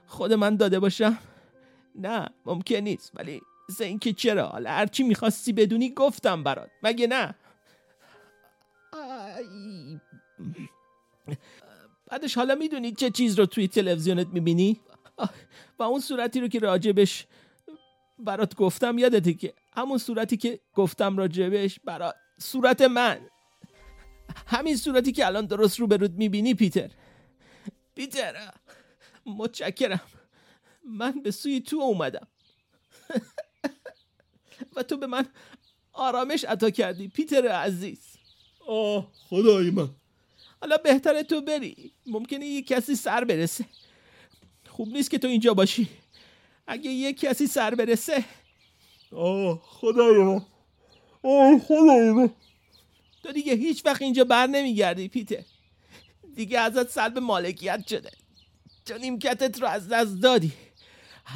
Speaker 3: خود من داده باشم؟ نه ممکن نیست ولی مثل اینکه چرا؟ حالا هرچی می‌خواستی بدونی گفتم برات مگه نه؟ بعدش حالا می‌دونی چه چیز رو توی تلویزیونت می‌بینی؟ و اون صورتی رو که راجبش برات گفتم یادته که همون صورتی که گفتم راجبش برات صورت من. همین صورتی که الان درست رو برود می‌بینی پیتر. پیتر متشکرم. من به سوی تو اومدم. *laughs* و تو به من آرامش عطا کردی پیتر عزیز.
Speaker 2: آه خدای من.
Speaker 3: حالا بهتره تو بری. ممکنه یه کسی سر برسه. خوب نیست که تو اینجا باشی. اگه یه کسی سر برسه.
Speaker 2: آه خدای من آه خدای من
Speaker 3: تو دیگه هیچ وقت اینجا بر نمیگردی پیتر. دیگه ازت سلب مالکیت شده. تو نیمکتت رو از دست دادی.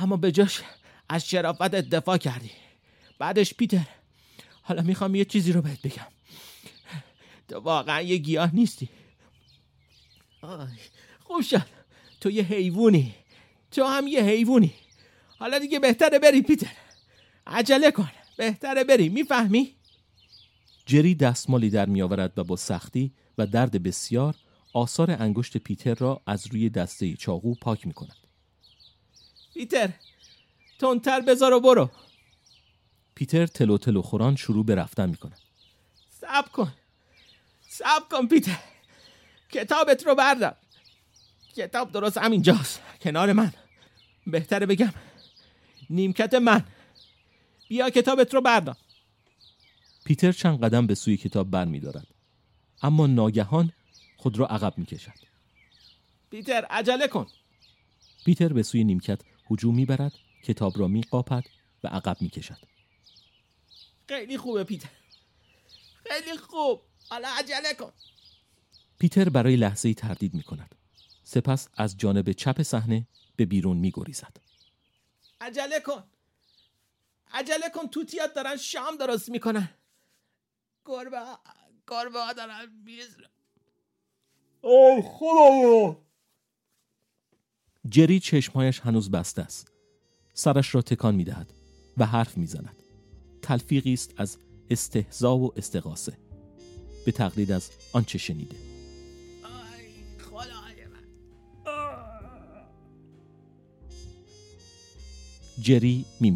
Speaker 3: اما به جاش از شرافت دفاع کردی. بعدش پیتر حالا می‌خوام یه چیزی رو بهت بگم. تو واقعا یه گیاه نیستی. خوب شد. تو یه حیوونی تو هم یه حیوونی حالا دیگه بهتره بری پیتر. عجله کن. بهتره بری. می‌فهمی؟
Speaker 1: جری دستمالی در میآورد و با سختی و درد بسیار آثار انگشت پیتر را از روی دسته چاقو پاک می کند.
Speaker 3: پیتر تندتر بذار و برو.
Speaker 1: پیتر تلو تلو خوران شروع به رفتن می کند.
Speaker 3: سب کن. سب کن پیتر. کتابت رو بردار. کتاب درست همینجاست. کنار من. بهتره بگم. نیمکت من. بیا کتابت رو بردار.
Speaker 1: پیتر چند قدم به سوی کتاب بر می دارد. اما ناگهان خود را عقب می کشد.
Speaker 3: پیتر عجله کن.
Speaker 1: پیتر به سوی نیمکت هجوم می برد کتاب را می قاپد و عقب می کشد.
Speaker 3: خیلی خوبه پیتر. خیلی خوب. حالا عجله کن.
Speaker 1: پیتر برای لحظه تردید می کند. سپس از جانب چپ صحنه به بیرون می گریزد.
Speaker 3: عجله کن عجله کن توتیات دارن شام درست می‌کنن گربه گربه ها دارن میزرن
Speaker 2: ای خدایا
Speaker 1: جری چشمهایش هنوز بسته است. سرش را تکان می دهد و حرف می زند. تلفیقی است از استهزا و استقاسه. به تقلید از آنچه شنیده. جری می